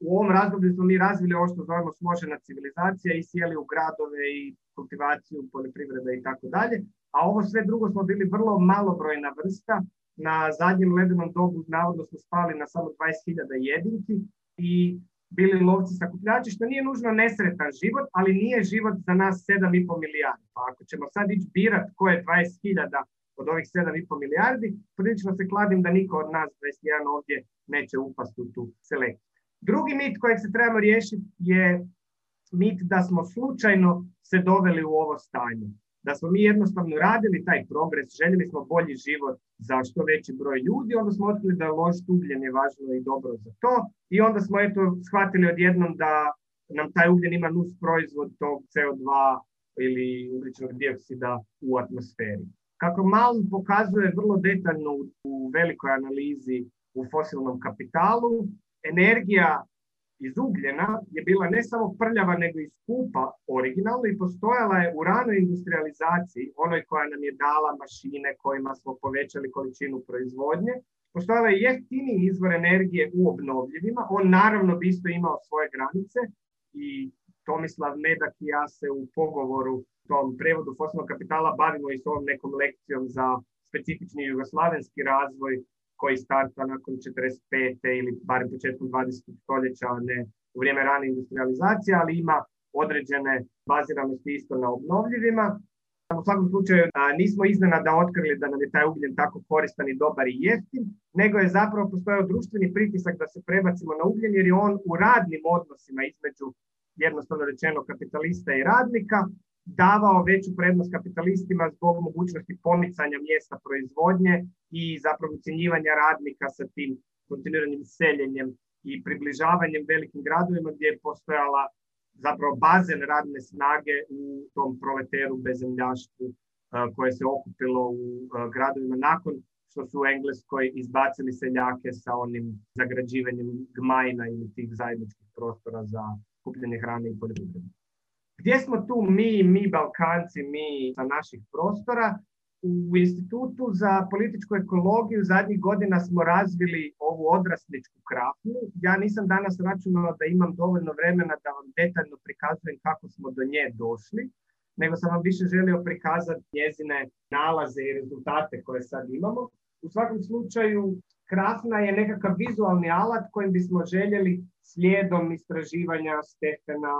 u ovom razdoblju smo mi razvili ovo što zovemo složena civilizacija i sjeli u gradove i kultivaciju, poljoprivrede i tako dalje. A ovo sve drugo smo bili vrlo malobrojna vrsta. Na zadnjem ledenom dobu navodno smo spali na samo 20.000 jedinki i bili lovci sakupljači, što nije nužno nesretan život, ali nije život za nas 7,5 milijardi. Pa ako ćemo sad ići birat ko je 20.000 od ovih 7,5 milijardi, prilično se kladim da niko od nas 21 ovdje neće upasti u tu selekciju. Drugi mit kojeg se trebamo riješiti je mit da smo slučajno se doveli u ovo stanje. Da smo mi jednostavno radili taj progres, željeli smo bolji život za što veći broj ljudi, onda smo otkrili da lož ugljen je važno i dobro za to i onda smo eto shvatili odjednom da nam taj ugljen ima nus proizvod tog CO2 ili ugljičnog dioksida u atmosferi. Kako malo pokazuje vrlo detaljno u velikoj analizi u fosilnom kapitalu, energija iz ugljena je bila ne samo prljava nego i skupa originalno i postojala je u ranoj industrializaciji, onoj koja nam je dala mašine kojima smo povećali količinu proizvodnje. Postojala je jeftiniji izvor energije u obnovljivima. On naravno bi isto imao svoje granice i Tomislav Medak i ja se u pogovoru tom prevodu fosilnog kapitala bavimo i s ovom nekom lekcijom za specifični jugoslavenski razvoj koji starta nakon 45. ili barem početkom 20. stoljeća, ne u vrijeme rane industrializacije, ali ima određene baziranosti isto na obnovljivima. U svakom slučaju nismo iznenada otkrili da nam je taj ugljen tako koristan i dobar i jeftin, nego je zapravo postojao društveni pritisak da se prebacimo na ugljen jer je on u radnim odnosima između jednostavno rečeno kapitalista i radnika davao veću prednost kapitalistima zbog mogućnosti pomicanja mjesta proizvodnje i zapravo ucjenjivanja radnika sa tim kontinuiranim seljenjem i približavanjem velikim gradovima gdje je postojala zapravo bazen radne snage u tom proleteru bezemljaštvu koje se okupilo u gradovima nakon što su u Engleskoj izbacili seljake sa onim zagrađivanjem gmajna ili tih zajedničkih prostora za kupljenje hrane i poljoprivredu. Gdje smo tu mi, mi Balkanci, mi sa naših prostora? U Institutu za političku ekologiju zadnjih godina smo razvili ovu odrasličku krafnu. Ja nisam danas računala da imam dovoljno vremena da vam detaljno prikazujem kako smo do nje došli, nego sam vam više želio prikazati njezine nalaze i rezultate koje sad imamo. U svakom slučaju, krafna je nekakav vizualni alat kojim bismo željeli slijedom istraživanja Stefana,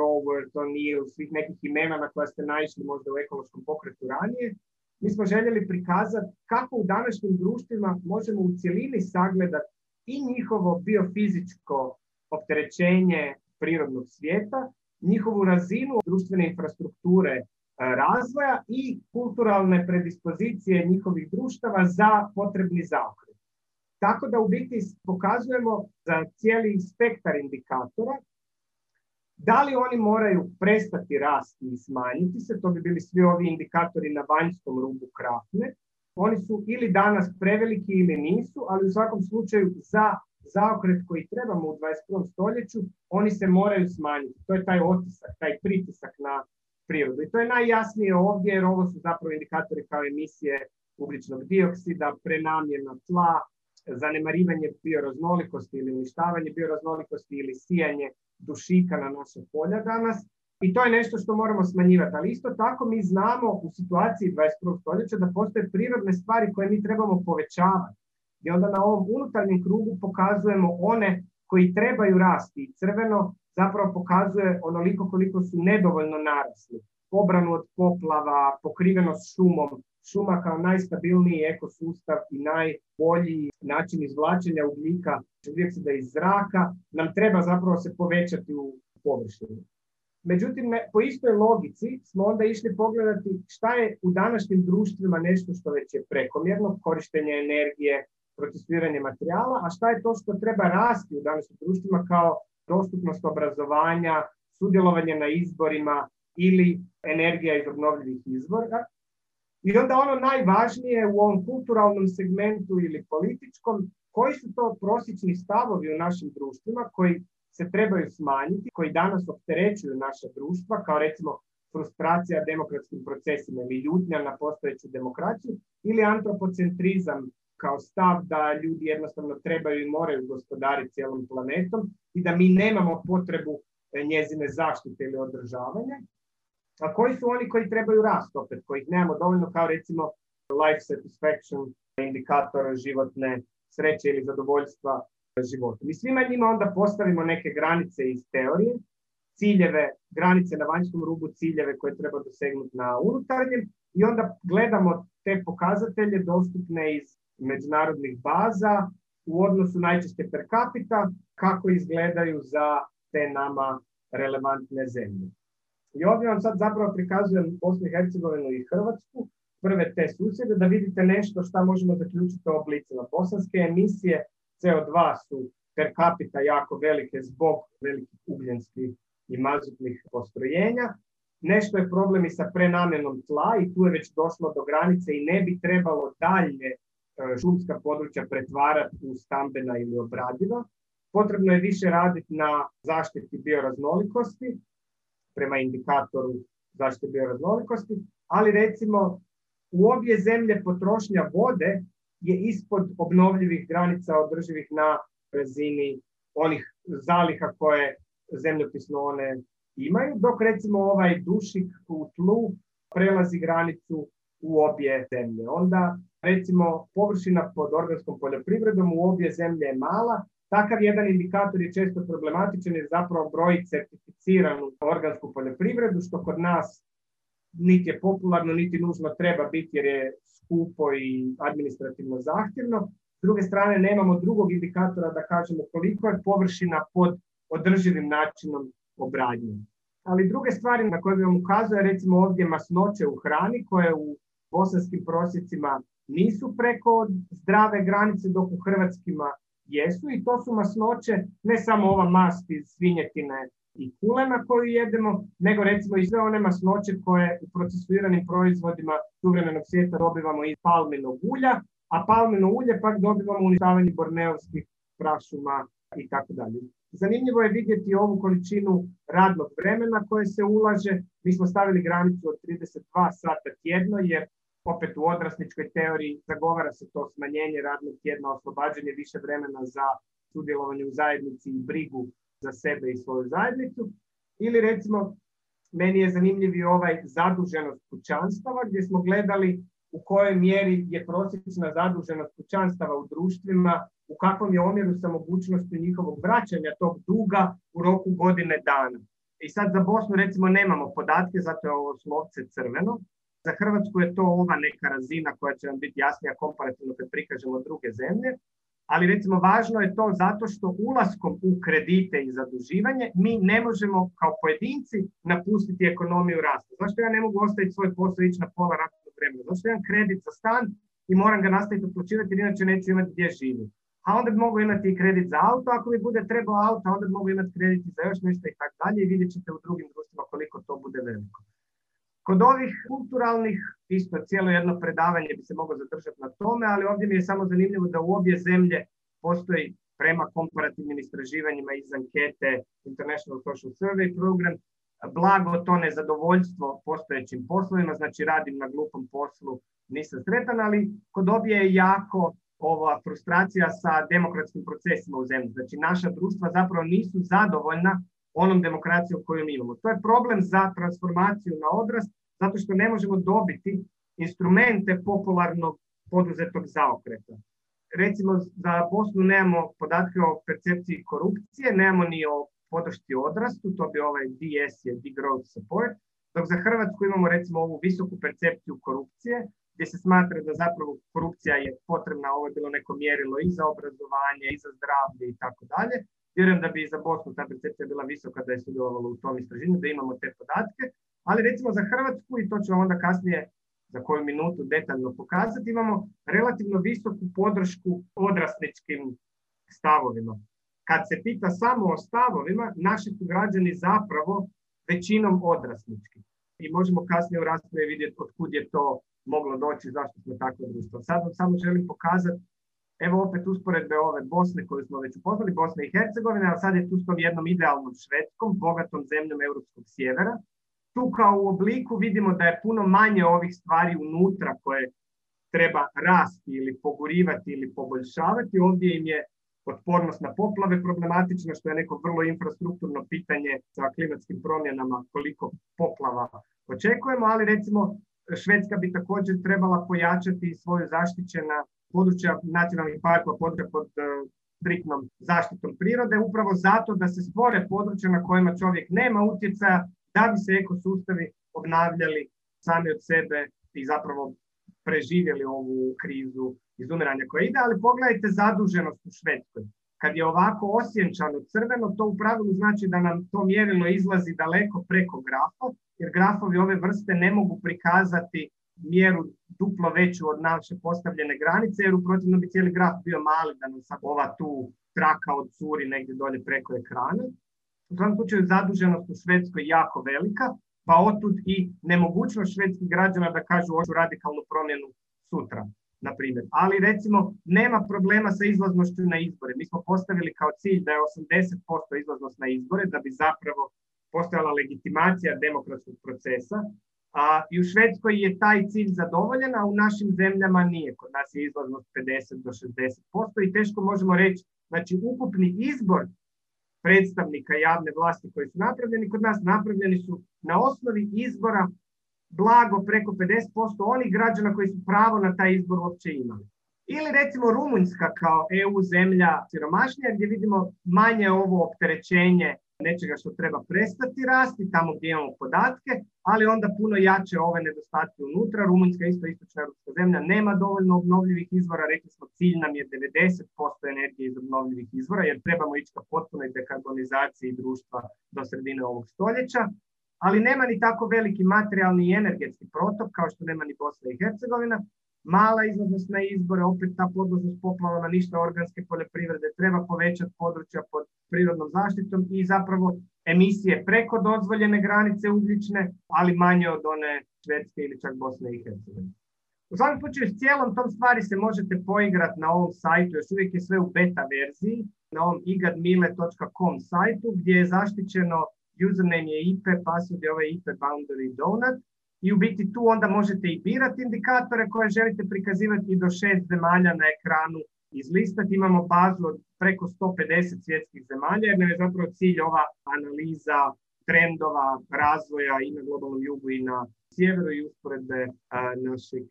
Robert, O'Neill, svih nekih imena na koja ste naišli možda u ekološkom pokretu ranije, mi smo željeli prikazati kako u današnjim društvima možemo u cjelini sagledati i njihovo biofizičko opterećenje prirodnog svijeta, njihovu razinu društvene infrastrukture e, razvoja i kulturalne predispozicije njihovih društava za potrebni zaokret. Tako da u biti pokazujemo za cijeli spektar indikatora da li oni moraju prestati rasti i smanjiti se, to bi bili svi ovi indikatori na vanjskom rubu krafne. Oni su ili danas preveliki ili nisu, ali u svakom slučaju za zaokret koji trebamo u 21. stoljeću, oni se moraju smanjiti. To je taj otisak, taj pritisak na prirodu. I to je najjasnije ovdje, jer ovo su zapravo indikatori kao emisije ugljičnog dioksida, prenamjena tla, zanemarivanje bioraznolikosti ili uništavanje bioraznolikosti ili sijanje dušika na naše polja danas. I to je nešto što moramo smanjivati. Ali isto tako mi znamo u situaciji 21. stoljeća da postoje prirodne stvari koje mi trebamo povećavati. I onda na ovom unutarnjem krugu pokazujemo one koji trebaju rasti. I crveno zapravo pokazuje onoliko koliko su nedovoljno narasli. Obranu od poplava, pokrivenost šumom, šuma kao najstabilniji ekosustav i najbolji način izvlačenja ugljika dioksida iz zraka nam treba zapravo se povećati u površini. Međutim, po istoj logici smo onda išli pogledati šta je u današnjim društvima nešto što već je prekomjerno, korištenje energije, procesuiranje materijala, a šta je to što treba rasti u današnjim društvima kao dostupnost obrazovanja, sudjelovanje na izborima ili energija iz obnovljivih izvora. I onda ono najvažnije u ovom kulturalnom segmentu ili političkom, koji su to prosječni stavovi u našim društvima koji se trebaju smanjiti, koji danas opterećuju naša društva, kao recimo frustracija demokratskim procesima ili ljutnja na postojeću demokraciju ili antropocentrizam kao stav da ljudi jednostavno trebaju i moraju gospodariti cijelom planetom i da mi nemamo potrebu njezine zaštite ili održavanja. A koji su oni koji trebaju rast opet, kojih nemamo dovoljno kao recimo life satisfaction, indikator životne sreće ili zadovoljstva života. Mi svima njima onda postavimo neke granice iz teorije, ciljeve, granice na vanjskom rubu, ciljeve koje treba dosegnuti na unutarnjem i onda gledamo te pokazatelje dostupne iz međunarodnih baza u odnosu najčešće per capita kako izgledaju za te nama relevantne zemlje. I ovdje vam sad zapravo prikazujem Bosnu i Hercegovinu i Hrvatsku, prve te susjede, da vidite nešto što možemo zaključiti o oblicima. Bosanske emisije CO2 su per capita jako velike zbog velikih ugljenskih i mazutnih postrojenja. Nešto je problem i sa prenamjenom tla i tu je već došlo do granice i ne bi trebalo dalje e, šumska područja pretvarati u stambena ili obradiva. Potrebno je više raditi na zaštiti bioraznolikosti prema indikatoru zaštite bioraznolikosti, ali recimo u obje zemlje potrošnja vode je ispod obnovljivih granica održivih na razini onih zaliha koje zemljopisno one imaju, dok recimo ovaj dušik u tlu prelazi granicu u obje zemlje. Onda recimo površina pod organskom poljoprivredom u obje zemlje je mala, Takav jedan indikator je često problematičan jer zapravo broji certificiranu organsku poljoprivredu, što kod nas niti je popularno, niti nužno treba biti jer je skupo i administrativno zahtjevno. S druge strane, nemamo drugog indikatora da kažemo koliko je površina pod održivim načinom obradnje. Ali druge stvari na koje bi vam ukazuje, recimo ovdje masnoće u hrani koje u bosanskim prosjecima nisu preko zdrave granice, dok u hrvatskima jesu i to su masnoće, ne samo ova mast iz svinjetine i kulena koju jedemo, nego recimo i sve one masnoće koje u procesuiranim proizvodima suvremenog svijeta dobivamo iz palminog ulja, a palmino ulje pak dobivamo uništavanje borneovskih prašuma i tako dalje. Zanimljivo je vidjeti ovu količinu radnog vremena koje se ulaže. Mi smo stavili granicu od 32 sata tjedno jer opet u odrasničkoj teoriji zagovara se to smanjenje radnog tjedna, oslobađanje više vremena za sudjelovanje u zajednici i brigu za sebe i svoju zajednicu. Ili recimo, meni je zanimljiv i ovaj zaduženost kućanstava gdje smo gledali u kojoj mjeri je prosječna zaduženost kućanstava u društvima, u kakvom je omjeru sa mogućnosti njihovog vraćanja tog duga u roku godine dana. I sad za Bosnu recimo nemamo podatke, zato je ovo slovce crveno, za Hrvatsku je to ova neka razina koja će nam biti jasnija komparativno kad prikažemo druge zemlje, ali recimo važno je to zato što ulaskom u kredite i zaduživanje mi ne možemo kao pojedinci napustiti ekonomiju rasta. Zašto ja ne mogu ostaviti svoj posao ići na pola ratnog vremena? Zašto imam kredit za stan i moram ga nastaviti otplaćivati jer inače neću imati gdje živjeti? A onda bi mogu imati i kredit za auto, ako mi bude trebao auto, onda bi mogu imati kredit za još nešto i tako dalje i vidjet ćete u drugim društvima koliko to bude veliko. Kod ovih kulturalnih, isto cijelo jedno predavanje bi se moglo zadržati na tome, ali ovdje mi je samo zanimljivo da u obje zemlje postoji prema komparativnim istraživanjima iz ankete International Social Survey Program, blago to nezadovoljstvo postojećim poslovima, znači radim na glupom poslu, nisam sretan, ali kod obje je jako ova frustracija sa demokratskim procesima u zemlji. Znači naša društva zapravo nisu zadovoljna onom demokracijom koju mi imamo. To je problem za transformaciju na odrast, zato što ne možemo dobiti instrumente popularnog poduzetog zaokreta. Recimo, za Bosnu nemamo podatke o percepciji korupcije, nemamo ni o podršci odrastu, to bi ovaj DS je Degrowth Support, dok za Hrvatsku imamo recimo ovu visoku percepciju korupcije, gdje se smatra da zapravo korupcija je potrebna, ovo je bilo neko mjerilo i za obrazovanje, i za zdravlje i tako dalje. Vjerujem da bi i za Bosnu ta percepcija bila visoka da je sudjelovalo u tom istraživanju, da imamo te podatke, ali recimo za Hrvatsku, i to ću vam onda kasnije za koju minutu detaljno pokazati, imamo relativno visoku podršku odrasničkim stavovima. Kad se pita samo o stavovima, naši su građani zapravo većinom odrasnički. I možemo kasnije u raspravi vidjeti otkud je to moglo doći, zašto smo takvo društvo. Sad vam samo želim pokazati, evo opet usporedbe ove Bosne koju smo već upoznali, Bosne i Hercegovine, a sad je tu s tom jednom idealnom švedskom, bogatom zemljom europskog sjevera. Tu kao u obliku vidimo da je puno manje ovih stvari unutra koje treba rasti ili pogurivati ili poboljšavati. Ovdje im je otpornost na poplave problematična, što je neko vrlo infrastrukturno pitanje sa klimatskim promjenama, koliko poplava očekujemo, ali recimo Švedska bi također trebala pojačati svoju zaštićena područja nacionalnih parkova, područja pod e, striktnom zaštitom prirode, upravo zato da se stvore područja na kojima čovjek nema utjecaja, da bi se ekosustavi obnavljali sami od sebe i zapravo preživjeli ovu krizu izumiranja koja ide, ali pogledajte zaduženost u Švedskoj. Kad je ovako osjenčano crveno, to u pravilu znači da nam to mjerilo izlazi daleko preko grafa, jer grafovi ove vrste ne mogu prikazati mjeru duplo veću od naše postavljene granice, jer u protivno bi cijeli graf bio mali da nam sad ova tu traka od curi negdje dolje preko ekrana. U svom slučaju zaduženost u Švedskoj jako velika, pa otud i nemogućnost švedskih građana da kažu hoću radikalnu promjenu sutra na primjer. Ali recimo nema problema sa izlaznošću na izbore. Mi smo postavili kao cilj da je 80% izlaznost na izbore da bi zapravo postojala legitimacija demokratskog procesa. A, I u Švedskoj je taj cilj zadovoljen, a u našim zemljama nije. Kod nas je izlaznost 50 do 60% i teško možemo reći, znači ukupni izbor predstavnika javne vlasti koji su napravljeni kod nas napravljeni su na osnovi izbora blago preko 50% onih građana koji su pravo na taj izbor uopće imali. Ili recimo Rumunjska kao EU zemlja siromašnija gdje vidimo manje ovo opterećenje nečega što treba prestati rasti, tamo gdje imamo podatke, ali onda puno jače ove nedostatke unutra. Rumunjska isto istočna europska zemlja nema dovoljno obnovljivih izvora, rekli smo cilj nam je 90% energije iz obnovljivih izvora jer trebamo ići ka potpunoj dekarbonizaciji društva do sredine ovog stoljeća ali nema ni tako veliki materijalni i energetski protok kao što nema ni Bosna i Hercegovina. Mala izlaznost na izbore, opet ta podložnost poplavama, ništa organske poljoprivrede, treba povećati područja pod prirodnom zaštitom i zapravo emisije preko dozvoljene granice ugljične, ali manje od one Švedske ili čak Bosne i Hercegovine. U svakom slučaju, s cijelom tom stvari se možete poigrati na ovom sajtu, još uvijek je sve u beta verziji, na ovom igadmile.com sajtu gdje je zaštićeno username je IP, password je ovaj IP boundary donut i u biti tu onda možete i birati indikatore koje želite prikazivati do šest zemalja na ekranu izlistati. Imamo bazu od preko 150 svjetskih zemalja jer nam je zapravo cilj ova analiza trendova razvoja i na globalnom jugu i na sjeveru i usporedbe naših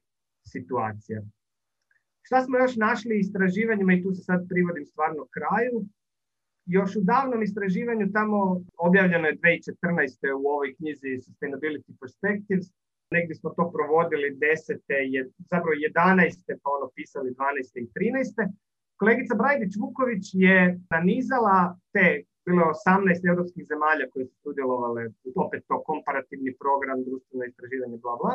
situacija. Šta smo još našli istraživanjima i tu se sad privodim stvarno kraju. Još u davnom istraživanju tamo objavljeno je 2014. u ovoj knjizi Sustainability Perspectives. Negdje smo to provodili 10. Je, zapravo 11. pa ono pisali 12. i 13. Kolegica Brajdić Vuković je nanizala te bilo je 18 europskih zemalja koje su sudjelovale opet to komparativni program, društveno istraživanje, bla bla.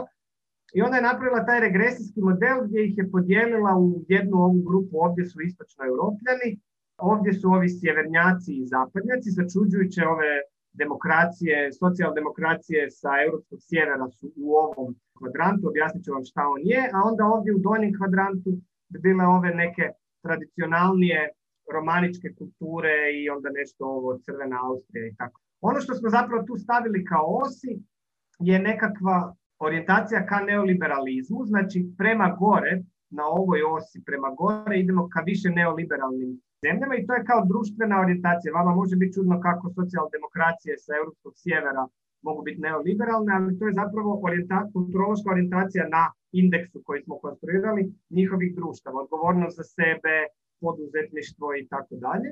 I ona je napravila taj regresijski model gdje ih je podijelila u jednu ovu grupu, ovdje su istočno europljani, Ovdje su ovi sjevernjaci i zapadnjaci, začuđujuće ove demokracije, socijaldemokracije sa europskog sjevera su u ovom kvadrantu, objasnit ću vam šta on je, a onda ovdje u donjem kvadrantu bi bile ove neke tradicionalnije romaničke kulture i onda nešto ovo crvena Austrija i tako. Ono što smo zapravo tu stavili kao osi je nekakva orijentacija ka neoliberalizmu, znači prema gore, na ovoj osi prema gore idemo ka više neoliberalnim zemljama i to je kao društvena orijentacija. Vama može biti čudno kako socijaldemokracije sa europskog sjevera mogu biti neoliberalne, ali to je zapravo kulturološka orijentacija na indeksu koji smo konstruirali njihovih društava, odgovornost za sebe, poduzetništvo i tako dalje.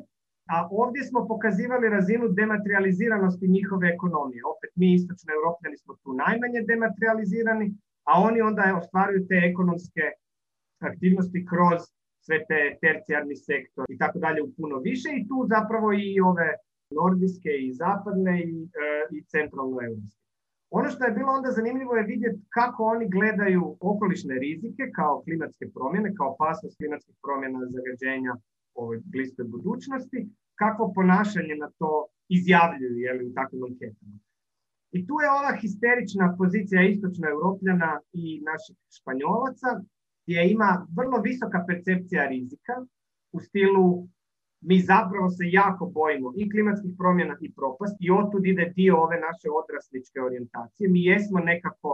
A ovdje smo pokazivali razinu dematerializiranosti njihove ekonomije. Opet mi istočno europljani smo tu najmanje dematerializirani, a oni onda ostvaruju te ekonomske aktivnosti kroz sve te tercijarni sektor i tako dalje u puno više i tu zapravo i ove nordijske i zapadne i, e, i centralno europske. Ono što je bilo onda zanimljivo je vidjeti kako oni gledaju okolišne rizike kao klimatske promjene, kao opasnost klimatskih promjena zagađenja u ovoj budućnosti, kakvo ponašanje na to izjavljuju jeli, u takvim anketama. I tu je ova histerična pozicija istočno europljana i naših španjolaca, gdje ima vrlo visoka percepcija rizika u stilu mi zapravo se jako bojimo i klimatskih promjena i propast i otud ide dio ove naše odrasličke orijentacije. Mi jesmo nekako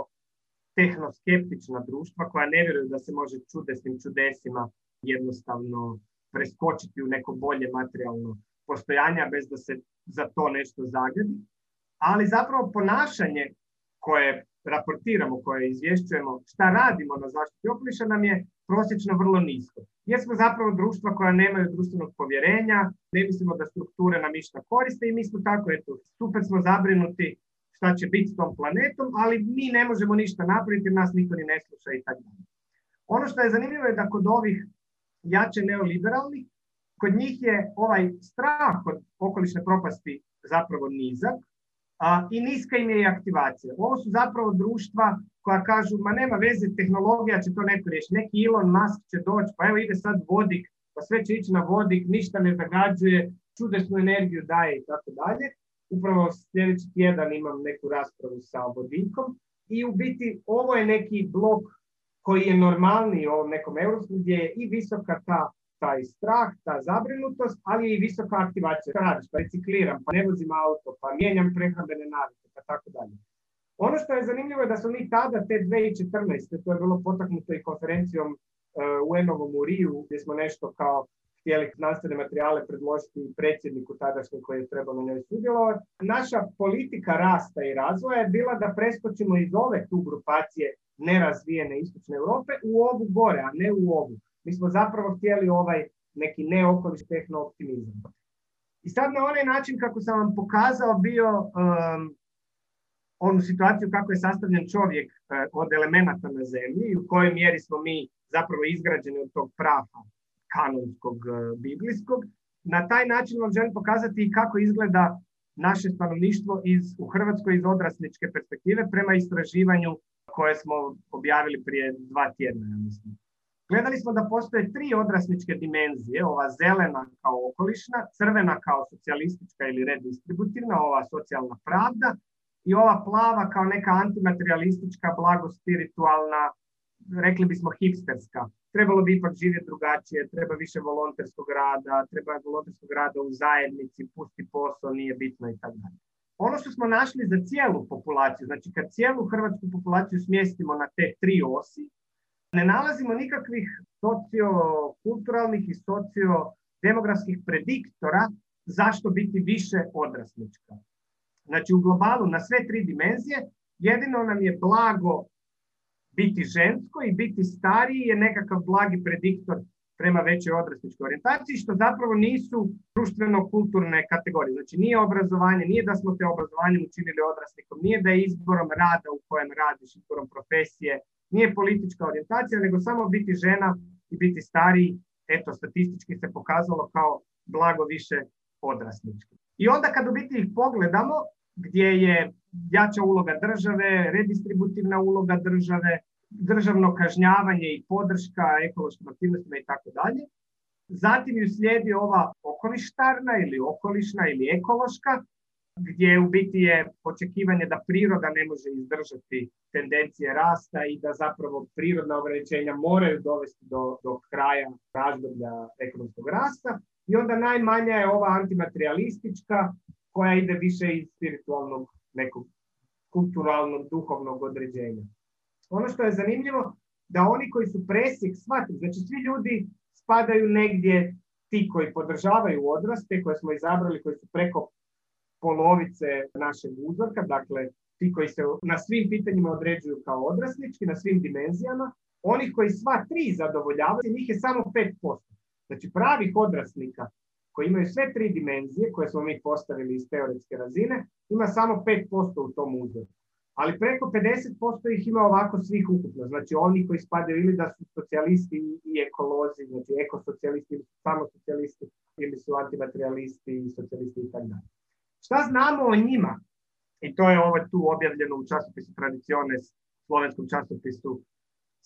tehnoskeptična društva koja ne vjeruju da se može čudesnim čudesima jednostavno preskočiti u neko bolje materijalno postojanje bez da se za to nešto zagadi. Ali zapravo ponašanje koje raportiramo, koje izvješćujemo, šta radimo na zaštiti okoliša nam je prosječno vrlo nisko. Jer smo zapravo društva koja nemaju društvenog povjerenja, ne mislimo da strukture nam išta koriste i mi smo tako, eto, super smo zabrinuti šta će biti s tom planetom, ali mi ne možemo ništa napraviti nas niko ni ne sluša i tako dalje. Ono što je zanimljivo je da kod ovih jače neoliberalnih, kod njih je ovaj strah od okolišne propasti zapravo nizak, a, i niska im je i aktivacija. Ovo su zapravo društva koja kažu, ma nema veze, tehnologija će to neko riješiti. Neki Elon Musk će doći, pa evo ide sad vodik, pa sve će ići na vodik, ništa ne zagađuje, čudesnu energiju daje i tako dalje. Upravo sljedeći tjedan imam neku raspravu sa vodikom i u biti ovo je neki blok koji je normalni u ovom nekom europskom gdje je i visoka ta taj strah, ta zabrinutost, ali i visoka aktivacija. Radiš, pa recikliram, pa ne vozim auto, pa mijenjam prehrambene navike, pa tako dalje. Ono što je zanimljivo je da smo mi tada, te 2014. to je bilo potaknuto i konferencijom uh, UN-ovom u Riju, gdje smo nešto kao htjeli znanstvene materijale predložiti predsjedniku tadašnjem koji je trebao na njoj sudjelovati. Naša politika rasta i razvoja je bila da preskočimo iz ove tu grupacije nerazvijene istočne Europe u ovu gore, a ne u ovu. Mi smo zapravo htjeli ovaj neki neokoliš tehno-optimizam. I sad na onaj način kako sam vam pokazao bio um, onu situaciju kako je sastavljen čovjek uh, od elemenata na zemlji i u kojoj mjeri smo mi zapravo izgrađeni od tog praha kanonskog uh, biblijskog. Na taj način vam želim pokazati kako izgleda naše stanovništvo iz, u Hrvatskoj iz odrasličke perspektive prema istraživanju koje smo objavili prije dva tjedna, ja mislim. Gledali smo da postoje tri odrasničke dimenzije, ova zelena kao okolišna, crvena kao socijalistička ili redistributivna, ova socijalna pravda i ova plava kao neka antimaterialistička, blagospiritualna, rekli bismo hipsterska. Trebalo bi ipak živjeti drugačije, treba više volonterskog rada, treba volonterskog rada u zajednici, pusti posao, nije bitno i tako dalje. Ono što smo našli za cijelu populaciju, znači kad cijelu hrvatsku populaciju smjestimo na te tri osi, ne nalazimo nikakvih sociokulturalnih i sociodemografskih prediktora zašto biti više odraslička. Znači u globalu na sve tri dimenzije jedino nam je blago biti žensko i biti stariji je nekakav blagi prediktor prema većoj odrasličkoj orijentaciji, što zapravo nisu društveno-kulturne kategorije. Znači nije obrazovanje, nije da smo te obrazovanjem učinili odraslikom, nije da je izborom rada u kojem radiš, izborom profesije, nije politička orijentacija, nego samo biti žena i biti stariji, eto, statistički se pokazalo kao blago više odrasnički. I onda kad u biti ih pogledamo, gdje je jača uloga države, redistributivna uloga države, državno kažnjavanje i podrška ekološkim aktivnostima i tako dalje. Zatim ju slijedi ova okolištarna ili okolišna ili ekološka, gdje u biti je očekivanje da priroda ne može izdržati tendencije rasta i da zapravo prirodna ograničenja moraju dovesti do, do kraja razdoblja ekonomskog rasta. I onda najmanja je ova antimaterialistička koja ide više iz spiritualnog nekog kulturalnog, duhovnog određenja. Ono što je zanimljivo, da oni koji su presjek shvatili, znači svi ljudi spadaju negdje, ti koji podržavaju odraste, koje smo izabrali, koji su preko polovice našeg uzorka, dakle ti koji se na svim pitanjima određuju kao odraslički, na svim dimenzijama, onih koji sva tri zadovoljavaju, njih je samo 5%. Znači pravih odraslika koji imaju sve tri dimenzije koje smo mi postavili iz teoretske razine, ima samo 5% u tom uzorku. Ali preko 50% ih ima ovako svih ukupno. Znači oni koji spadaju ili da su socijalisti i ekolozi, znači ekosocijalisti ili samo socijalisti ili su antimaterialisti i socijalisti i tako dalje. Šta znamo o njima? I to je ovo tu objavljeno u časopisu Tradiciones, slovenskom časopisu,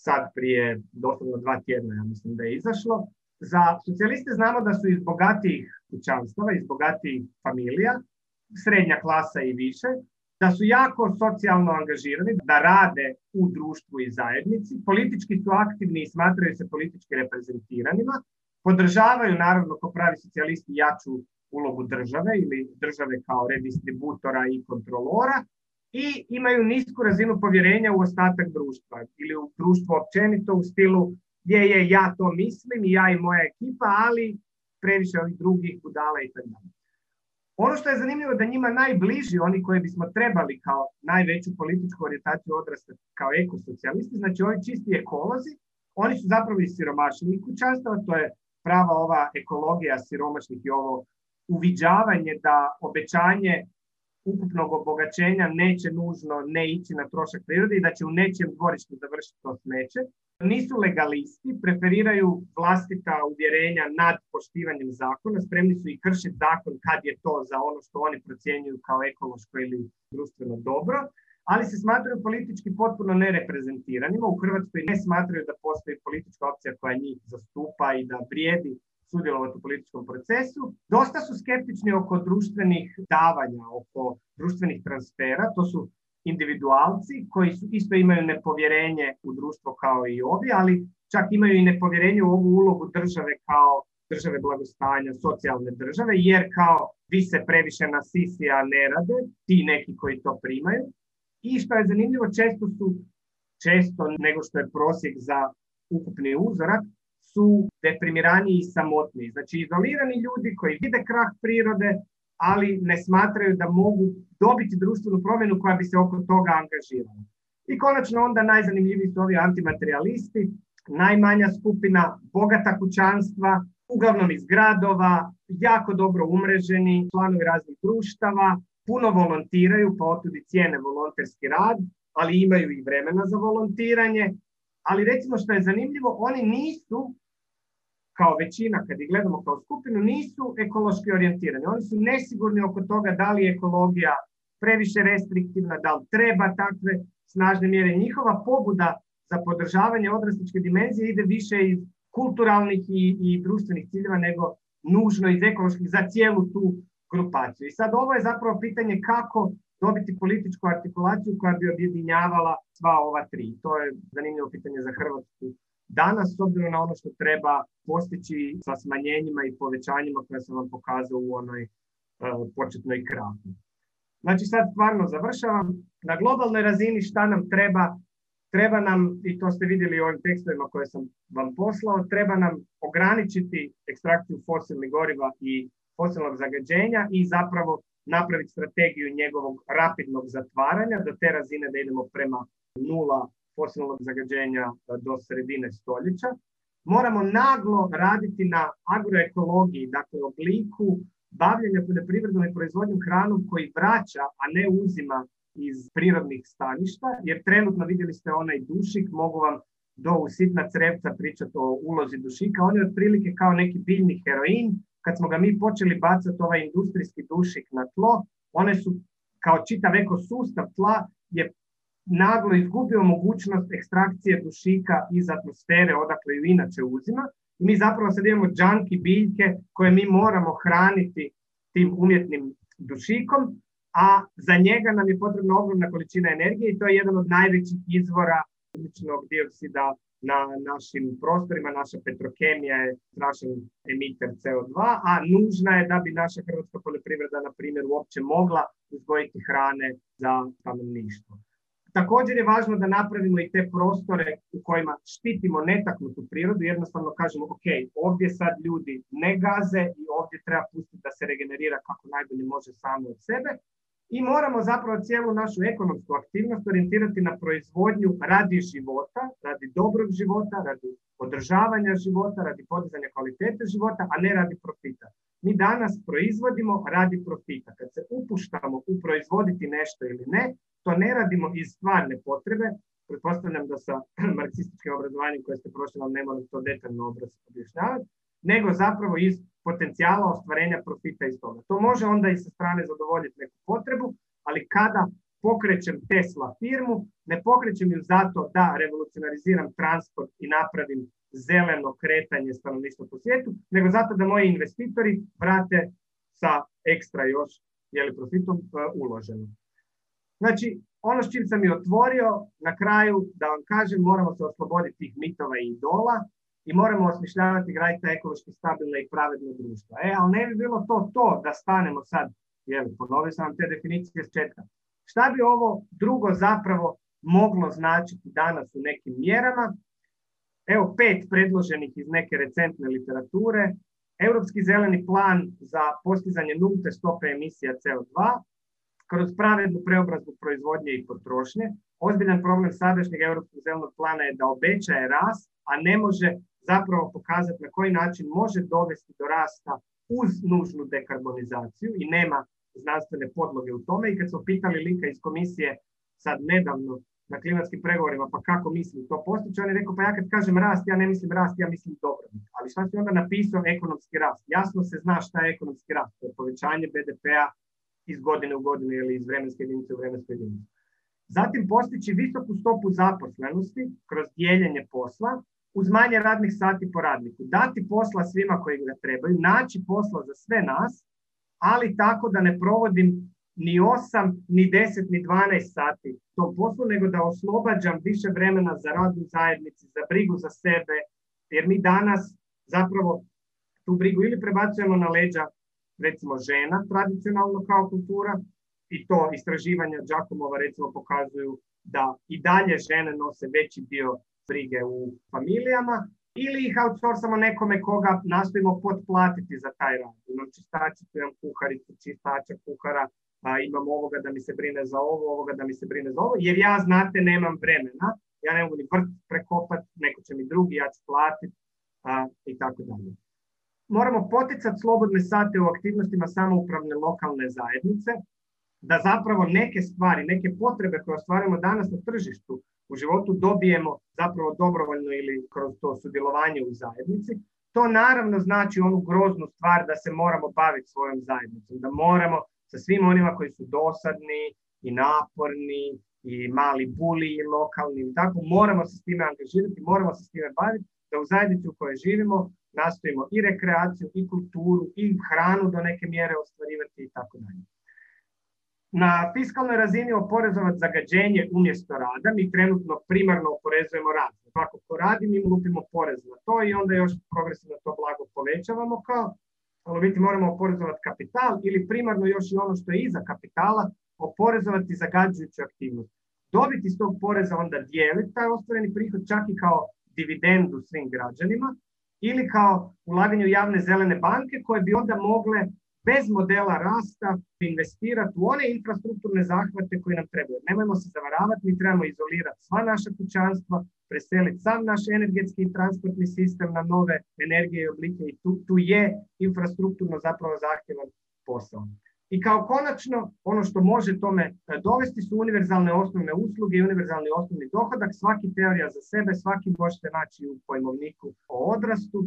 sad prije doslovno dva tjedna, ja mislim da je izašlo. Za socijaliste znamo da su iz bogatijih kućanstava, iz bogatijih familija, srednja klasa i više, da su jako socijalno angažirani, da rade u društvu i zajednici, politički su aktivni i smatraju se politički reprezentiranima, podržavaju naravno kao pravi socijalisti jaču ulogu države ili države kao redistributora i kontrolora i imaju nisku razinu povjerenja u ostatak društva ili u društvo općenito u stilu gdje je ja to mislim i ja i moja ekipa, ali previše ovih drugih budala i tako ono što je zanimljivo da njima najbliži, oni koji bismo trebali kao najveću političku orijentaciju odrasta kao ekosocijalisti, znači ovi čisti ekolozi, oni su zapravo iz siromašnijih kućanstava, to je prava ova ekologija siromašnih i ovo uviđavanje da obećanje ukupnog obogaćenja neće nužno ne ići na trošak prirode i da će u nečem dvorištu završiti to smeće nisu legalisti, preferiraju vlastita uvjerenja nad poštivanjem zakona, spremni su i kršiti zakon kad je to za ono što oni procjenjuju kao ekološko ili društveno dobro, ali se smatraju politički potpuno nereprezentiranima. U Hrvatskoj ne smatraju da postoji politička opcija koja njih zastupa i da vrijedi sudjelovati u političkom procesu. Dosta su skeptični oko društvenih davanja, oko društvenih transfera. To su individualci koji su, isto imaju nepovjerenje u društvo kao i ovi, ali čak imaju i nepovjerenje u ovu ulogu države kao države blagostanja, socijalne države, jer kao vi se previše na a ne rade, ti neki koji to primaju. I što je zanimljivo, često su, često nego što je prosjek za ukupni uzorak, su deprimirani i samotni. Znači izolirani ljudi koji vide krah prirode, ali ne smatraju da mogu dobiti društvenu promjenu koja bi se oko toga angažirala. I konačno onda najzanimljiviji su ovi antimaterialisti, najmanja skupina, bogata kućanstva, uglavnom iz gradova, jako dobro umreženi, članovi raznih društava, puno volontiraju, pa otud cijene volonterski rad, ali imaju i vremena za volontiranje. Ali recimo što je zanimljivo, oni nisu kao većina, kad ih gledamo kao skupinu, nisu ekološki orijentirani. Oni su nesigurni oko toga da li je ekologija previše restriktivna, da li treba takve snažne mjere. Njihova pobuda za podržavanje odrastičke dimenzije ide više iz kulturalnih i, i društvenih ciljeva nego nužno iz ekoloških za cijelu tu grupaciju. I sad ovo je zapravo pitanje kako dobiti političku artikulaciju koja bi objedinjavala sva ova tri. To je zanimljivo pitanje za Hrvatsku danas, s obzirom na ono što treba postići sa smanjenjima i povećanjima koje sam vam pokazao u onoj uh, početnoj kraku. Znači sad stvarno završavam. Na globalnoj razini šta nam treba? Treba nam, i to ste vidjeli u ovim tekstovima koje sam vam poslao, treba nam ograničiti ekstrakciju fosilnih goriva i fosilnog zagađenja i zapravo napraviti strategiju njegovog rapidnog zatvaranja do te razine da idemo prema nula fosilnog zagađenja e, do sredine stoljeća. Moramo naglo raditi na agroekologiji, dakle obliku bavljenja poljoprivrednom i proizvodnjom hranom koji vraća, a ne uzima iz prirodnih staništa, jer trenutno vidjeli ste onaj dušik, mogu vam do usitna crevca pričati o ulozi dušika, on je otprilike kao neki biljni heroin, kad smo ga mi počeli bacati ovaj industrijski dušik na tlo, one su kao čitav sustav tla je naglo izgubio mogućnost ekstrakcije dušika iz atmosfere odakle ju inače uzima. I mi zapravo sad imamo džanki biljke koje mi moramo hraniti tim umjetnim dušikom, a za njega nam je potrebna ogromna količina energije i to je jedan od najvećih izvora ugljičnog dioksida na našim prostorima. Naša petrokemija je strašan emiter CO2, a nužna je da bi naša hrvatska poljoprivreda, na primjer, uopće mogla uzgojiti hrane za stanovništvo. Također je važno da napravimo i te prostore u kojima štitimo netaknutu prirodu, jednostavno kažemo ok, ovdje sad ljudi ne gaze i ovdje treba pustiti da se regenerira kako najbolje može samo od sebe. I moramo zapravo cijelu našu ekonomsku aktivnost orijentirati na proizvodnju radi života, radi dobrog života, radi održavanja života, radi podizanja kvalitete života, a ne radi profita. Mi danas proizvodimo radi profita. Kad se upuštamo u proizvoditi nešto ili ne, to ne radimo iz stvarne potrebe, pretpostavljam da sa <clears throat> marksističkim obrazovanjem koje ste prošli vam ne moram to detaljno objašnjavati, nego zapravo iz potencijala ostvarenja profita iz toga. To može onda i sa strane zadovoljiti neku potrebu, ali kada pokrećem Tesla firmu, ne pokrećem ju zato da revolucionariziram transport i napravim zeleno kretanje stanovništva po svijetu, nego zato da moji investitori vrate sa ekstra još jeli profitom uh, uloženo. Znači, ono s čim sam je otvorio, na kraju, da vam kažem, moramo se osloboditi tih mitova i idola i moramo osmišljavati graditi ekološki stabilne i pravedno društvo. E, ali ne bi bilo to to da stanemo sad, jel, ponovio sam vam te definicije s četka. Šta bi ovo drugo zapravo moglo značiti danas u nekim mjerama? Evo pet predloženih iz neke recentne literature. Europski zeleni plan za postizanje nulte stope emisija CO2, kroz pravednu preobrazbu proizvodnje i potrošnje. Ozbiljan problem sadašnjeg Europskog zelenog plana je da obećaje rast, a ne može zapravo pokazati na koji način može dovesti do rasta uz nužnu dekarbonizaciju i nema znanstvene podloge u tome. I kad smo pitali lika iz komisije sad nedavno na klimatskim pregovorima, pa kako misli to postići, on je rekao, pa ja kad kažem rast, ja ne mislim rast, ja mislim dobrobit. Ali šta si onda napisao ekonomski rast? Jasno se zna šta je ekonomski rast. To je povećanje BDP-a iz godine u godinu ili iz vremenske jedinice u vremensku jedinicu. Zatim postići visoku stopu zaposlenosti kroz dijeljenje posla uz manje radnih sati po radniku. Dati posla svima koji ga trebaju, naći posla za sve nas, ali tako da ne provodim ni 8, ni 10, ni 12 sati tom poslu, nego da oslobađam više vremena za rad u zajednici, za brigu za sebe, jer mi danas zapravo tu brigu ili prebacujemo na leđa recimo žena tradicionalno kao kultura i to istraživanja Đakomova recimo pokazuju da i dalje žene nose veći dio brige u familijama ili ih outsourcamo nekome koga nastojimo potplatiti za taj rad. Imam čistačicu, imam kuharicu, čistača, kuhara, a imam ovoga da mi se brine za ovo, ovoga da mi se brine za ovo, jer ja, znate, nemam vremena, ja ne mogu ni vrt prekopat, neko će mi drugi, ja ću platiti i tako dalje moramo poticati slobodne sate u aktivnostima samoupravne lokalne zajednice, da zapravo neke stvari, neke potrebe koje ostvarujemo danas na tržištu u životu dobijemo zapravo dobrovoljno ili kroz to sudjelovanje u zajednici. To naravno znači onu groznu stvar da se moramo baviti svojom zajednicom, da moramo sa svim onima koji su dosadni i naporni i mali buli i lokalni, tako moramo se s time angažirati, moramo se s time baviti, da u zajednici u kojoj živimo nastojimo i rekreaciju, i kulturu, i hranu do neke mjere ostvarivati i tako dalje. Na fiskalnoj razini oporezovati zagađenje umjesto rada, mi trenutno primarno oporezujemo rad. Ako ko radi, mi lupimo porez na to i onda još progresivno to blago povećavamo kao, ali biti moramo oporezovati kapital ili primarno još i ono što je iza kapitala, oporezovati zagađujuću aktivnost. Dobiti iz tog poreza onda dijeliti taj ostvareni prihod čak i kao dividendu svim građanima ili kao ulaganje u javne zelene banke koje bi onda mogle bez modela rasta investirati u one infrastrukturne zahvate koji nam trebaju. Nemojmo se zavaravati, mi trebamo izolirati sva naša kućanstva, preseliti sam naš energetski i transportni sistem na nove energije i oblike i tu, tu je infrastrukturno zapravo zahtjevan posao. I kao konačno, ono što može tome e, dovesti su univerzalne osnovne usluge i univerzalni osnovni dohodak. Svaki teorija za sebe, svaki možete naći u pojmovniku o odrastu.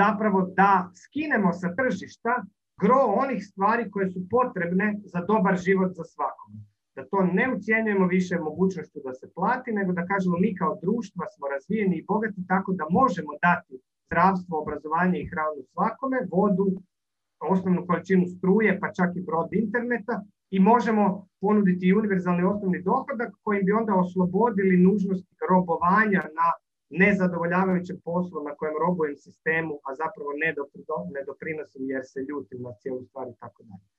Zapravo da skinemo sa tržišta gro onih stvari koje su potrebne za dobar život za svakog. Da to ne ucijenjujemo više mogućnošću da se plati, nego da kažemo mi kao društva smo razvijeni i bogati tako da možemo dati zdravstvo, obrazovanje i hranu svakome, vodu, osnovnu količinu struje, pa čak i brod interneta i možemo ponuditi univerzalni osnovni dohodak kojim bi onda oslobodili nužnost robovanja na nezadovoljavajućem poslu na kojem robujem sistemu, a zapravo ne, doprinosim jer se ljutim na cijelu stvar i tako dalje.